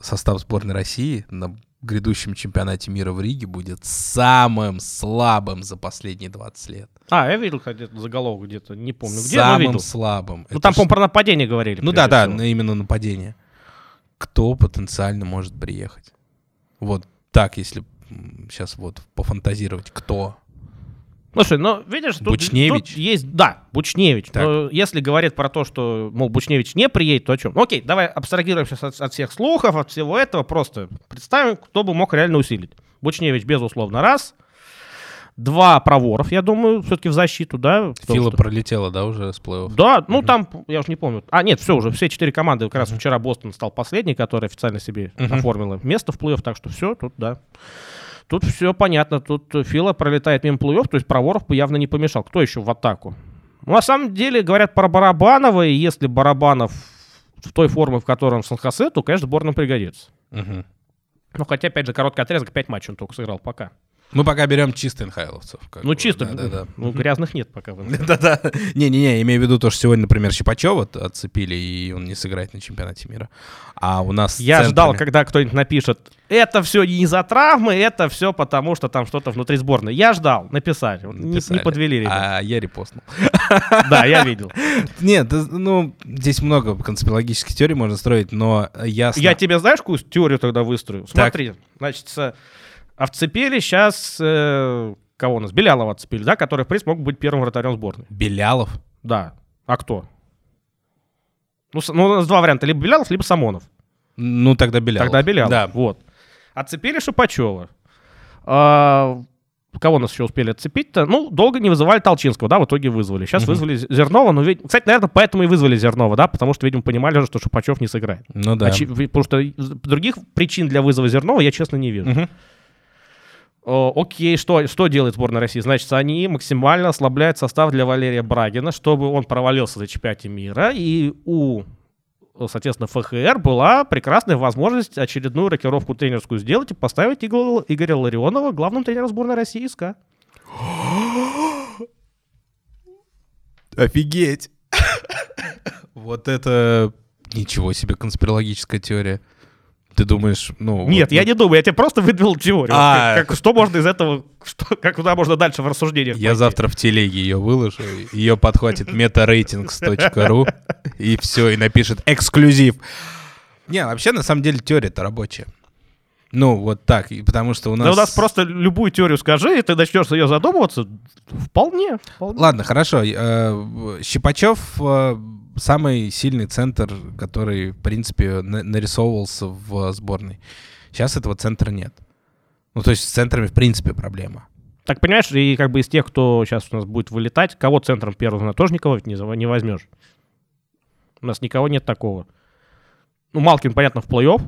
S1: состав сборной России на грядущем чемпионате мира в Риге будет самым слабым за последние 20 лет.
S2: А, я видел где-то заголовок где-то, не помню где,
S1: Самым видел. слабым.
S2: Ну там, по-моему, про нападение говорили.
S1: Ну да, да, именно нападение. Кто потенциально может приехать? Вот так, если сейчас вот пофантазировать, кто?
S2: Слушай, ну, видишь, тут,
S1: Бучневич.
S2: тут есть... Да, Бучневич. Так. Но если говорит про то, что, мол, Бучневич не приедет, то о чем? Ну, окей, давай абстрагируемся от, от всех слухов, от всего этого. Просто представим, кто бы мог реально усилить. Бучневич, безусловно, раз. Два проворов, я думаю, все-таки в защиту, да?
S1: Фила что... пролетела, да, уже с плей-офф?
S2: Да, ну там, я уже не помню. А, нет, все уже, все четыре команды. Как раз вчера Бостон стал последний, который официально себе оформила место в плей-офф, так что все, тут, да. Тут все понятно. Тут Фила пролетает мимо плей то есть Проворов бы явно не помешал. Кто еще в атаку? Ну, на самом деле, говорят про Барабанова, и если Барабанов в той форме, в которой он в Сан-Хосе, то, конечно, сборная пригодится. Угу. Ну, хотя, опять же, короткий отрезок, 5 матчей он только сыграл пока.
S1: Мы пока берем чистых нхайловцев. как
S2: Ну,
S1: бы,
S2: чисто.
S1: Да, да, да.
S2: Ну, грязных нет пока.
S1: Да-да. Не-не-не, имею в виду то, что сегодня, например, Щипачева отцепили, и он не сыграет на чемпионате мира. А у нас...
S2: Я
S1: центрами-
S2: ждал, когда кто-нибудь напишет, это все не из-за травмы, это все потому, что там что-то внутри сборной. Я ждал, написали. Вот не- Не,
S1: Написали.
S2: подвели, ребят.
S1: А я репостнул.
S2: Да, я видел. *laughs*
S1: Нет, ну, здесь много конспирологических теорий можно строить, но ясно...
S2: Я тебе знаешь, какую теорию тогда выстрою? Смотри, значит, с- отцепили сейчас... кого у нас? Белялова отцепили, да, который, в принципе, мог быть первым вратарем сборной.
S1: Белялов?
S2: Да. А кто? Ну, с- ну, у нас два варианта. Либо Белялов, либо Самонов.
S1: Ну, тогда Белялов.
S2: Тогда Белялов.
S1: Да.
S2: Вот. Отцепили Шипачева. А, кого нас еще успели отцепить-то? Ну, долго не вызывали Толчинского, да, в итоге вызвали. Сейчас
S1: Мгм.
S2: вызвали Зернова, но, ведь, кстати, наверное, поэтому и вызвали Зернова, да, потому что, видимо, понимали уже, что Шипачев не сыграет.
S1: Ну да.
S2: Очи- Потому что других причин для вызова Зернова я, честно, не вижу.
S1: Мгм.
S2: О, окей, что, что делает сборная России? Значит, они максимально ослабляют состав для Валерия Брагина, чтобы он провалился за чемпионате мира, и у, соответственно, ФХР была прекрасная возможность очередную рокировку тренерскую сделать и поставить Игоря, Игоря Ларионова главным тренером сборной России СК.
S1: Офигеть! Вот это... Ничего себе конспирологическая теория. Ты думаешь, ну...
S2: Нет,
S1: вот,
S2: я
S1: ну,
S2: не думаю, я тебе просто выдвинул теорию.
S1: А.
S2: Как, как- что можно из этого, что, как куда можно дальше в рассуждениях
S1: Я
S2: пойти?
S1: завтра в телеге ее выложу, ее подхватит metaratings.ru и все, и напишет эксклюзив. Не, вообще, на самом деле, теория-то рабочая. Ну, вот так, потому что у нас...
S2: Да у нас просто любую теорию скажи, и ты начнешь ее задумываться. Вполне. вполне.
S1: Ладно, хорошо. э, Щипачев э, самый сильный центр, который, в принципе, на- нарисовывался в сборной. Сейчас этого центра нет. Ну, то есть с центрами, в принципе, проблема.
S2: Так понимаешь, и как бы из тех, кто сейчас у нас будет вылетать, кого центром первого тоже никого не, не возьмешь. У нас никого нет такого. Ну, Малкин, понятно, в плей-офф,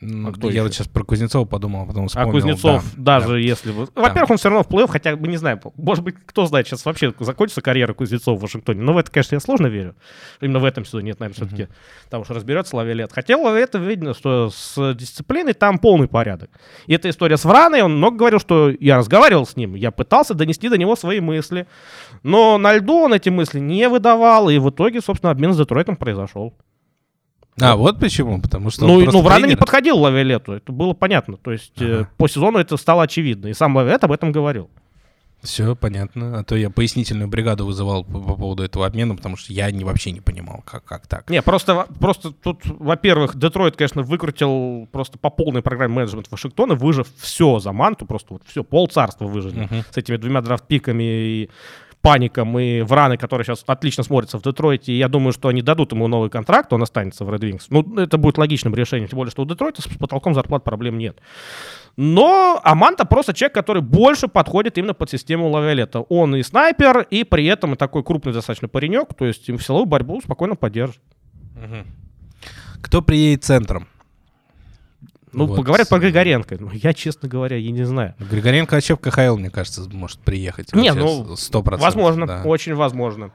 S2: А кто
S1: я
S2: еще?
S1: вот сейчас про Кузнецова подумал, а потом
S2: а
S1: вспомнил.
S2: Кузнецов
S1: да,
S2: даже
S1: да.
S2: если бы... Во-первых, он все равно в плей-офф, хотя бы, не знаю, может быть, кто знает, сейчас вообще закончится карьера Кузнецова в Вашингтоне. Но в это, конечно, я сложно верю. Именно в этом сезоне, нет, наверное, все-таки там уж разберется Лавилет. Хотя Лавилет, видно, что с дисциплиной там полный порядок. И эта история с Враной, он много говорил, что я разговаривал с ним, я пытался донести до него свои мысли. Но на льду он эти мысли не выдавал, и в итоге, собственно, обмен с Детройтом произошел.
S1: А, вот почему? Потому что
S2: Ну, ну Врана не
S1: тренер.
S2: подходил Лавилету, это было понятно. То есть э,
S1: Ага.
S2: по сезону это стало очевидно. И сам Лавилет об этом говорил.
S1: Все понятно. А то я пояснительную бригаду вызывал по, по поводу этого обмена, потому что я не, вообще не понимал, как, как так.
S2: Не, просто, просто тут, во-первых, Детройт, конечно, выкрутил просто по полной программе менеджмент Вашингтона, выжив все за манту, просто вот все, пол царства выжили.
S1: Мгм.
S2: С этими двумя драфт-пиками и паником и Враны, который сейчас отлично смотрится в Детройте. Я думаю, что они дадут ему новый контракт, он останется в Red Wings. Ну, это будет логичным решением, тем более, что у Детройта с потолком зарплат проблем нет. Но Аманта просто человек, который больше подходит именно под систему Лавиолета. Он и снайпер, и при этом и такой крупный достаточно паренек, то есть в силовую борьбу спокойно поддержит.
S1: Кто приедет центром?
S2: Ну,
S1: Вот.
S2: поговорят про Григоренко. Ну, я, честно говоря, я не знаю.
S1: Григоренко вообще в КХЛ, мне кажется, может приехать.
S2: Не, ну,
S1: с- сто процентов.
S2: Возможно,
S1: да.
S2: очень возможно.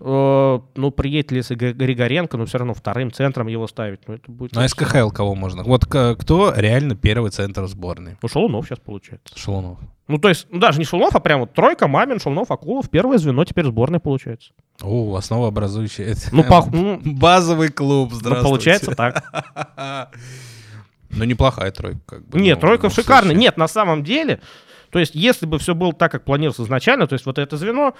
S2: Э, ну, приедет ли если Гри- Григоренко, но все равно вторым центром его ставить. Ну, это будет...
S1: Ну, а из КХЛ кого можно? Вот кто реально первый центр сборной?
S2: Ну, Шалунов сейчас получается.
S1: Шелунов.
S2: Ну, то есть, ну, даже не Шалунов, а прям вот тройка, Мамин, Шалунов, Акулов. Первое звено теперь сборной получается.
S1: О, основообразующий.
S2: Ну, *laughs* пох- ну,
S1: Базовый клуб,
S2: ну,
S1: здравствуйте.
S2: получается так. *laughs*
S1: Ну, неплохая тройка. Как бы,
S2: Нет,
S1: ну,
S2: тройка
S1: ну,
S2: шикарная. Нет, на самом деле, то есть, если бы все было так, как планировалось изначально, то есть вот это звено,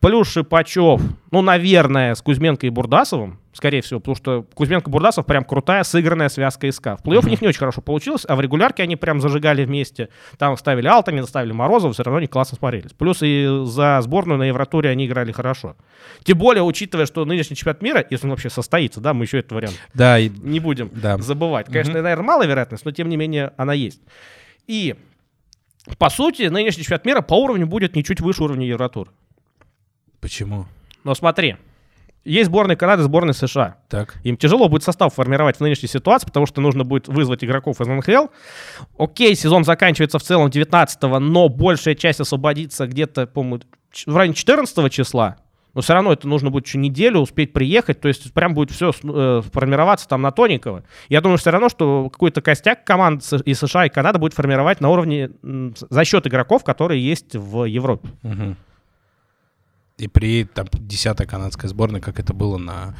S2: плюс Шипачев, ну, наверное, с Кузьменко и Бурдасовым, скорее всего, потому что Кузьменко и Бурдасов прям крутая сыгранная связка СК. В плей-офф у них не очень хорошо получилось, а в регулярке они прям зажигали вместе. Там ставили Алтани, ставили Морозова, все равно они классно смотрелись. Плюс и за сборную на Евротуре они играли хорошо. Тем более, учитывая, что нынешний чемпионат мира, если он вообще состоится, да, мы еще этот вариант
S1: Да, и-
S2: не будем
S1: Да.
S2: забывать. Конечно, наверное, малая вероятность, но тем не менее она есть. И, по сути, нынешний чемпионат мира по уровню будет ничуть выше уровня Евротур.
S1: почему?
S2: Но смотри, есть сборная Канады, сборная США.
S1: Так.
S2: Им тяжело будет состав формировать в нынешней ситуации, потому что нужно будет вызвать игроков из НХЛ. Окей, сезон заканчивается в целом 19 но большая часть освободится где-то, по-моему, в районе 14 числа. Но все равно это нужно будет еще неделю успеть приехать, то есть прям будет все э, формироваться там на тоненького. Я думаю все равно, что какой-то костяк команд и США, и Канада будет формировать на уровне за счет игроков, которые есть в Европе.
S1: Угу. И при там, 10 канадской сборной, как это было на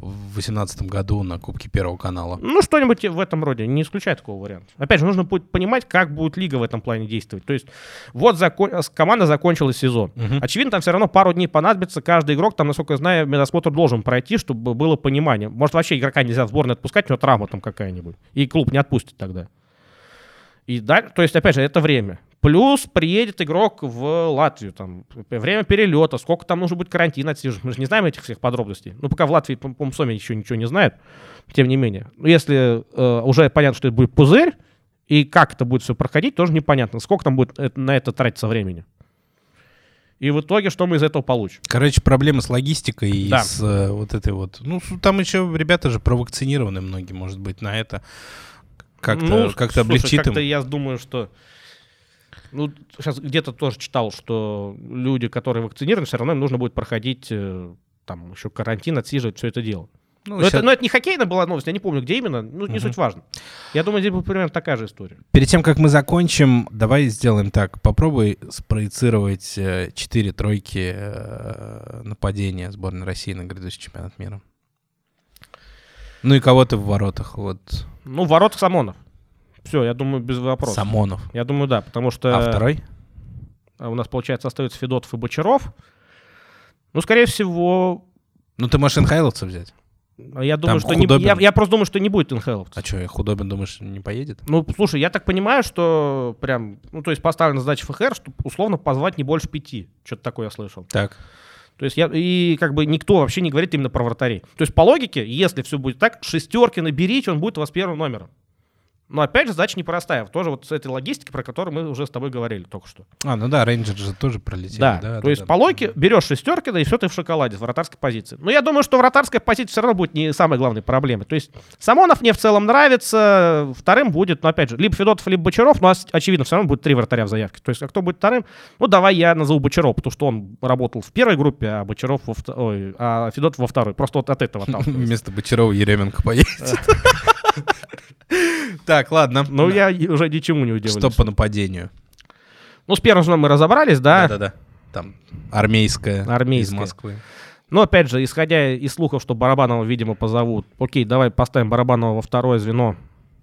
S1: в 2018 году на Кубке Первого канала.
S2: Ну, что-нибудь в этом роде, не исключай такого варианта. Опять же, нужно будет понимать, как будет лига в этом плане действовать. То есть, вот закон... команда закончила сезон. Угу. Очевидно, там все равно пару дней понадобится. Каждый игрок, там, насколько я знаю, медосмотр должен пройти, чтобы было понимание. Может, вообще игрока нельзя в сборную отпускать, у него травма там какая-нибудь. И клуб не отпустит тогда. И да, то есть, опять же, это время. Плюс приедет игрок в Латвию, там, время перелета, сколько там нужно будет карантин отсиживать. Мы же не знаем этих всех подробностей. Ну, пока в Латвии, по-моему, сами еще ничего не знают, тем не менее. Но если э, уже понятно, что это будет пузырь, и как это будет все проходить, тоже непонятно. Сколько там будет на это тратиться времени. И в итоге, что мы из этого получим?
S1: Короче, проблемы с логистикой и да. с э, вот этой вот... Ну, там еще ребята же провакцинированы многие, может быть, на это как-то ну, как облегчит
S2: как-то я думаю, что ну, сейчас где-то тоже читал, что люди, которые вакцинированы, все равно им нужно будет проходить э, там еще карантин, отсиживать все это дело. Ну, но, сейчас... это, но это не хоккейная была новость, я не помню, где именно, ну, не угу. суть важно. Я думаю, здесь будет примерно такая же история.
S1: Перед тем, как мы закончим, давай сделаем так. Попробуй спроецировать э, четыре тройки э, нападения сборной России на грядущий чемпионат мира. Ну и кого-то в воротах, вот.
S2: Ну, в воротах Самонов. Все, я думаю, без вопросов.
S1: Самонов.
S2: Я думаю, да, потому что...
S1: А второй?
S2: У нас, получается, остаются Федотов и Бочаров. Ну, скорее всего...
S1: Ну, ты можешь инхайловца взять.
S2: А я думаю, Там что не, я, я просто думаю, что не будет инхайловца.
S1: А что, Худобин, думаешь, не поедет?
S2: Ну, слушай, я так понимаю, что прям, ну, то есть поставлена задача ФХР, что условно позвать не больше пяти. Что-то такое я слышал.
S1: Так.
S2: То есть я, и как бы никто вообще не говорит именно про вратарей. То есть по логике, если все будет так, шестерки наберите, он будет у вас первым номером. Но опять же, задача непростая. Тоже вот с этой логистикой, про которую мы уже с тобой говорили только что.
S1: А, ну да, рейнджер же тоже пролетели.
S2: Да, да то да, есть да, по логике берешь шестерки, да и все ты в шоколаде, в вратарской позиции. Но я думаю, что вратарская позиция все равно будет не самой главной проблемой. То есть Самонов мне в целом нравится, вторым будет, ну опять же, либо Федотов, либо Бочаров, но очевидно, все равно будет три вратаря в заявке. То есть а кто будет вторым? Ну давай я назову Бочаров, потому что он работал в первой группе, а Бочаров во второй, ой, а Федотов во второй. Просто вот от этого *laughs*
S1: Вместо Бочарова Еременко поедет. *laughs* Так, ладно.
S2: Ну, я уже ничему не удивлюсь.
S1: Что по нападению?
S2: Ну, с первым же мы разобрались, да?
S1: Да-да-да. Там армейская, армейская. из Москвы.
S2: Но, опять же, исходя из слухов, что Барабанова, видимо, позовут. Окей, давай поставим Барабанова во второе звено.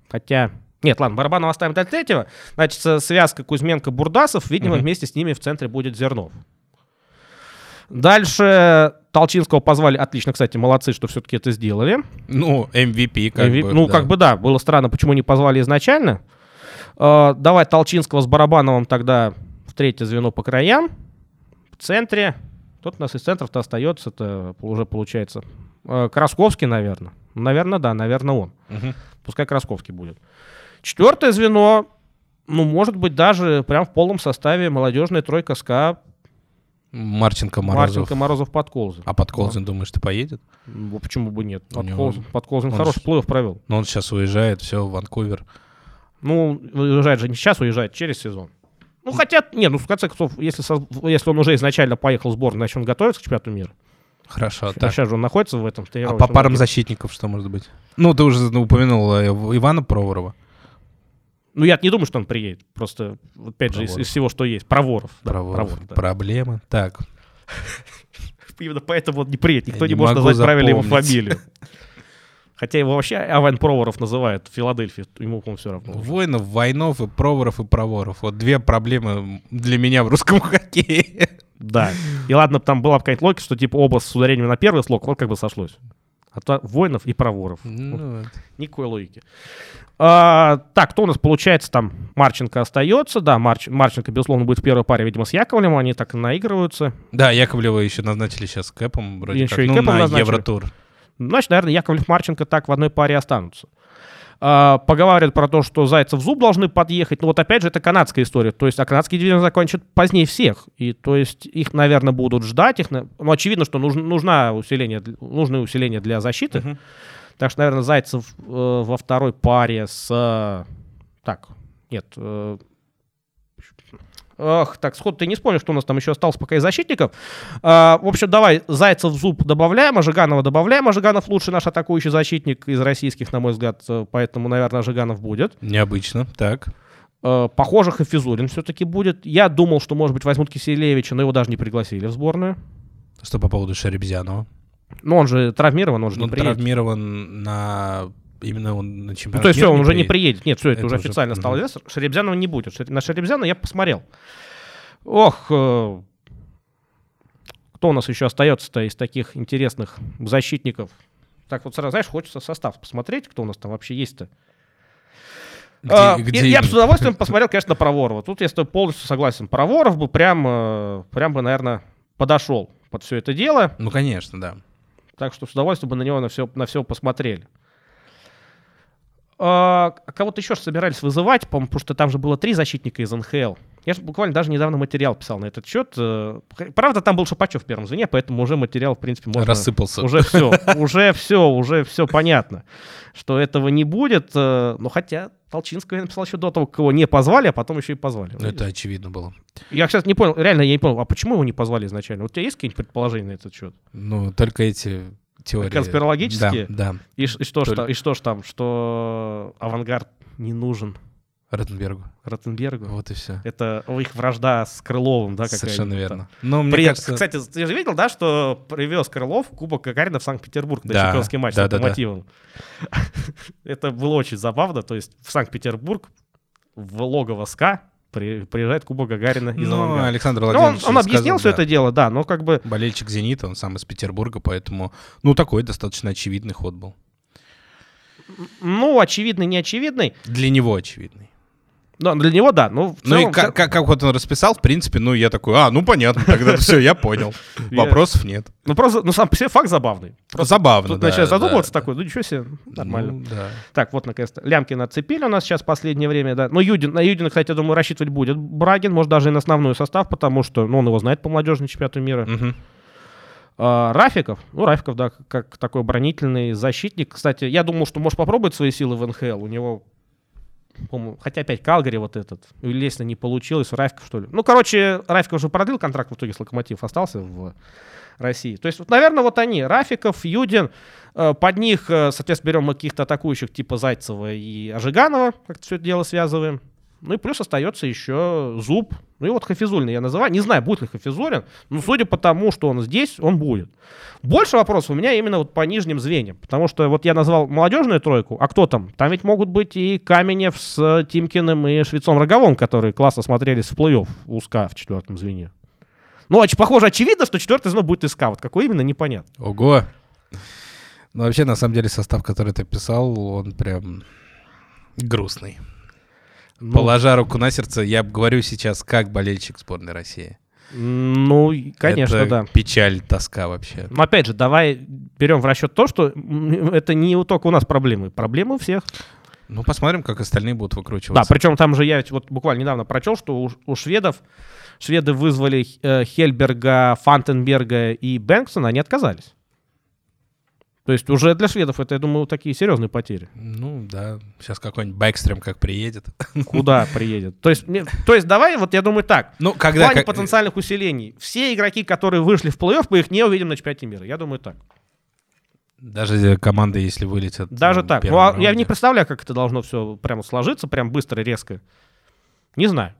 S2: Хотя... Нет, ладно, Барабанова оставим до третьего. Значит, связка Кузьменко-Бурдасов, видимо, угу. вместе с ними в центре будет Зернов. Дальше Толчинского позвали. Отлично, кстати, молодцы, что все-таки это сделали.
S1: Ну, MVP как MVP, бы.
S2: Ну, да. как бы да, было странно, почему не позвали изначально. Э, давай Толчинского с Барабановым тогда в третье звено по краям. В центре. Тут у нас из центров-то остается, это уже получается. Э, Красковский, наверное. Наверное, да, наверное, он. Угу. Пускай Красковский будет. Четвертое звено, ну, может быть, даже прям в полном составе молодежная тройка СКА
S1: Марченко Морозов.
S2: Марченко Морозов Подколзин.
S1: А Подколзин, да. думаешь, ты поедет?
S2: Ну, почему бы нет? Подколзин, него... Подколзин он хороший плей провел.
S1: Но он сейчас уезжает, все, в Ванкувер.
S2: Ну, уезжает же не сейчас, уезжает через сезон. Ну, хотя, не, ну, в конце концов, если, если он уже изначально поехал в сборную, значит, он готовится к чемпионату мира.
S1: Хорошо.
S2: Так. сейчас же он находится в этом.
S1: А по парам защитников что может быть? Ну, ты уже упомянул э, Ивана Проворова.
S2: Ну, я не думаю, что он приедет. Просто, опять Проворов. же, из, из всего, что есть. Проворов.
S1: Проворов. Да, Проворов да. Проблемы. Так. *laughs*
S2: Именно поэтому он не приедет. Никто я не, не может назвать правильно его фамилию. *laughs* Хотя его вообще Аван Проворов называют в Филадельфии, ему, по все равно.
S1: Воинов, Войнов и Проворов и Проворов. Вот две проблемы для меня в русском *laughs* хоккее.
S2: Да. И ладно, там была какая-нибудь логика, что типа оба с ударением на первый слог, вот как бы сошлось. А то воинов и проворов. Ну, вот. Никакой логики. А, так, кто у нас получается там? Марченко остается. Да, Марч, Марченко, безусловно, будет в первой паре, видимо, с Яковлевым. Они так и наигрываются.
S1: Да, Яковлева еще назначили сейчас Кэпом. Вроде
S2: еще
S1: как,
S2: и
S1: ну,
S2: Кэпом
S1: на
S2: назначили.
S1: Евротур.
S2: Значит, наверное, Яковлев, Марченко так в одной паре останутся. Uh, поговаривают про то, что Зайцев зуб должны подъехать. Но вот опять же, это канадская история. То есть, а канадский дивизион закончит позднее всех. И то есть, их, наверное, будут ждать. Их, ну, очевидно, что нужно, нужна усиление, нужны усиления для защиты. Uh-huh. Так что, наверное, Зайцев э, во второй паре с... Э, так, нет. Э, Ах, так, сход ты не вспомнишь, что у нас там еще осталось пока из защитников. А, в общем, давай Зайцев зуб добавляем, а Жиганова добавляем. А Жиганов лучший наш атакующий защитник из российских, на мой взгляд, э, поэтому, наверное, Жиганов будет.
S1: Необычно, так.
S2: А, похоже, Хафизулин все-таки будет. Я думал, что, может быть, возьмут Киселевича, но его даже не пригласили в сборную.
S1: Что по поводу Шеребзянова?
S2: Ну, он же травмирован, он же
S1: Он
S2: не приедет.
S1: травмирован на... Именно он на
S2: Ну,
S1: чемпионат
S2: то есть все, он
S1: не
S2: уже не
S1: приедет.
S2: приедет. Нет, все, это,
S1: Это
S2: уже
S1: уже-
S2: официально стало известно. Шеребзянова не будет. На Шеребзянова я посмотрел. Ох, э, кто у нас еще остается-то из таких интересных защитников? Так вот сразу, знаешь, хочется состав посмотреть, кто у нас там вообще есть-то.
S1: Где-
S2: А,
S1: где
S2: я, я бы с удовольствием посмотрел, конечно, на Проворова. Тут я с тобой полностью согласен. Проворов бы прям, э, прям бы, наверное, подошел под все это дело.
S1: Ну, конечно, да.
S2: Так что с удовольствием бы на него на все, на все посмотрели. А, кого-то еще собирались вызывать, по-моему, потому что там же было три защитника из НХЛ. Я же буквально даже недавно материал писал на этот счет. Э, Правда, там был Шапачев в первом звене, поэтому уже материал, в принципе, можно...
S1: Рассыпался.
S2: Уже все, уже все, уже все понятно, что этого не будет. э, Но хотя Толчинского я написал еще до того, как его не позвали, а потом еще и позвали.
S1: Ну, Это очевидно было.
S2: Я, кстати, не понял, реально я не понял, а почему его не позвали изначально? Вот у тебя есть какие-нибудь предположения на этот счет?
S1: Ну, только эти теории.
S2: Конспирологические?
S1: Да, да.
S2: И, и что ж
S1: Только-
S2: там, и что ж там, что авангард не нужен
S1: Ротенбергу.
S2: Ротенбергу?
S1: Вот и все.
S2: Это их вражда с Крыловым, да? какая-нибудь
S1: Совершенно верно. Но мне
S2: При-
S1: кажется...
S2: Кстати, ты же видел, да, что привез Крылов Кубок Гагарина в Санкт-Петербург на
S1: Да,
S2: чемпионский матч
S1: да,
S2: с
S1: да, да.
S2: локомотивом? *laughs* Это было очень забавно. То есть в Санкт-Петербург, в логово СКА при- приезжает Кубок Гагарина из
S1: Ну,
S2: авангарда.
S1: Александр
S2: Ну, он,
S1: Владимирович
S2: он объяснил
S1: сказал,
S2: все
S1: да.
S2: это дело, да, но как бы...
S1: Болельщик «Зенита», он сам из Петербурга, поэтому, ну, такой достаточно очевидный ход был.
S2: Ну, очевидный, не очевидный.
S1: Для него очевидный.
S2: Но для него, да. Ну, в
S1: Ну и
S2: целом-
S1: как, как, как вот он расписал, в принципе, ну, я такой, а, ну, понятно, тогда *laughs* все, я понял. *laughs* Вопросов нет.
S2: Ну, просто, ну, сам по себе факт забавный.
S1: Забавно,
S2: Тут
S1: да,
S2: начинаешь
S1: да.
S2: задумываться такой, ну, ничего себе, нормально.
S1: Ну, да.
S2: Так, вот, наконец-то. Лямкина отцепили у нас сейчас в последнее время, да. Ну, Юдин, на Юдина, кстати, я думаю, рассчитывать будет Брагин, может, даже и на основной состав, потому что, ну, он его знает по молодежному чемпионату мира. А, Рафиков, ну, Рафиков, да, как, такой бронительный защитник. Кстати, я думал, что может попробовать свои силы в НХЛ. У него, хотя опять Калгари вот этот, или если не получилось, Рафиков, что ли. Ну, короче, Рафиков уже продлил контракт, в итоге с Локомотив остался в России. То есть, вот, наверное, вот они, Рафиков, Юдин, э, под них, э, соответственно, берем мы каких-то атакующих типа Зайцева и Ожиганова, как все это дело связываем. Ну и плюс остается еще Зуб. Ну и вот Хафизулин я называю. Не знаю, будет ли Хафизулин, но судя по тому, что он здесь, он будет. Больше вопросов у меня именно вот по нижним звеньям. Потому что вот я назвал молодежную тройку, а кто там? Там ведь могут быть и Каменев с Тимкиным и Швецом Роговым, которые классно смотрелись в плей-офф у СКА в четвертом звене. Ну, похоже, очевидно, что четвертое звено будет СКА. Вот какой именно, непонятно.
S1: Ого. Ну, вообще, на самом деле, состав, который ты писал, он прям грустный.
S2: Ну,
S1: Положа руку на сердце, я говорю сейчас как болельщик сборной России.
S2: Ну, конечно,
S1: Это
S2: да.
S1: печаль, тоска вообще.
S2: Но опять же, давай берем в расчет то, что это не только у нас проблемы. Проблемы у всех.
S1: Ну, посмотрим, как остальные будут выкручиваться.
S2: Да, причем там же я ведь вот буквально недавно прочел, что у, у шведов шведы вызвали э, Хельберга, Фантенберга и Бэнксона, они отказались. То есть уже для шведов это, я думаю, такие серьезные потери.
S1: Ну, да. Сейчас какой-нибудь Бэкстрем как приедет. *laughs*
S2: Куда приедет? То есть, мне- то есть давай, вот я думаю так.
S1: Ну,
S2: В
S1: когда...
S2: плане
S1: как-
S2: потенциальных усилений. Все игроки, которые вышли в плей-офф, мы их не увидим на чемпионате мира. Я думаю так.
S1: Даже команды, если вылетят...
S2: Даже
S1: ну, в
S2: так. Ну, а я не представляю, как это должно все прямо сложиться, прям быстро, резко. Не знаю.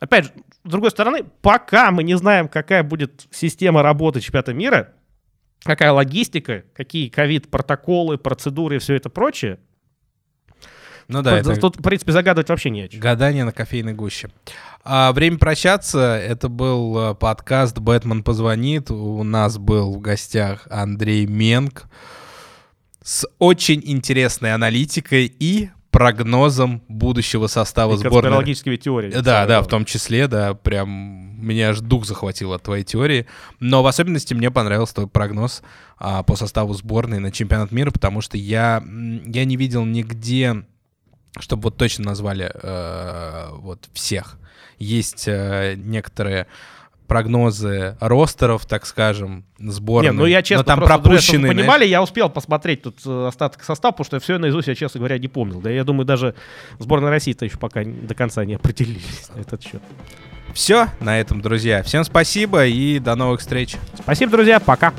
S2: Опять же, с другой стороны, пока мы не знаем, какая будет система работы чемпионата мира, какая логистика, какие ковид-протоколы, процедуры и все это прочее,
S1: Ну да,
S2: тут,
S1: это
S2: тут, в принципе, загадывать вообще не о чем.
S1: гадание на кофейной гуще. А, время прощаться. Это был э, подкаст «Бэтмен позвонит». У нас был в гостях Андрей Менг с очень интересной аналитикой и прогнозом будущего состава
S2: И
S1: сборной
S2: конспирологическими теориями.
S1: Да, да, в том числе, да, прям меня аж дух захватил от твоей теории. Но в особенности мне понравился твой прогноз а, по составу сборной на чемпионат мира, потому что я, я не видел нигде, чтобы вот точно назвали э, вот всех. Есть э, некоторые прогнозы ростеров, так скажем, сборной.
S2: Не, ну я честно,
S1: Но там
S2: чтобы
S1: пропущены...
S2: вы понимали, я успел посмотреть тут э, остаток состава, потому что все наизусть, я, честно говоря, не помнил. Да я думаю, даже сборная России-то еще пока до конца не определились на этот счет.
S1: Все на этом, друзья. Всем спасибо и до новых встреч.
S2: Спасибо, друзья, пока.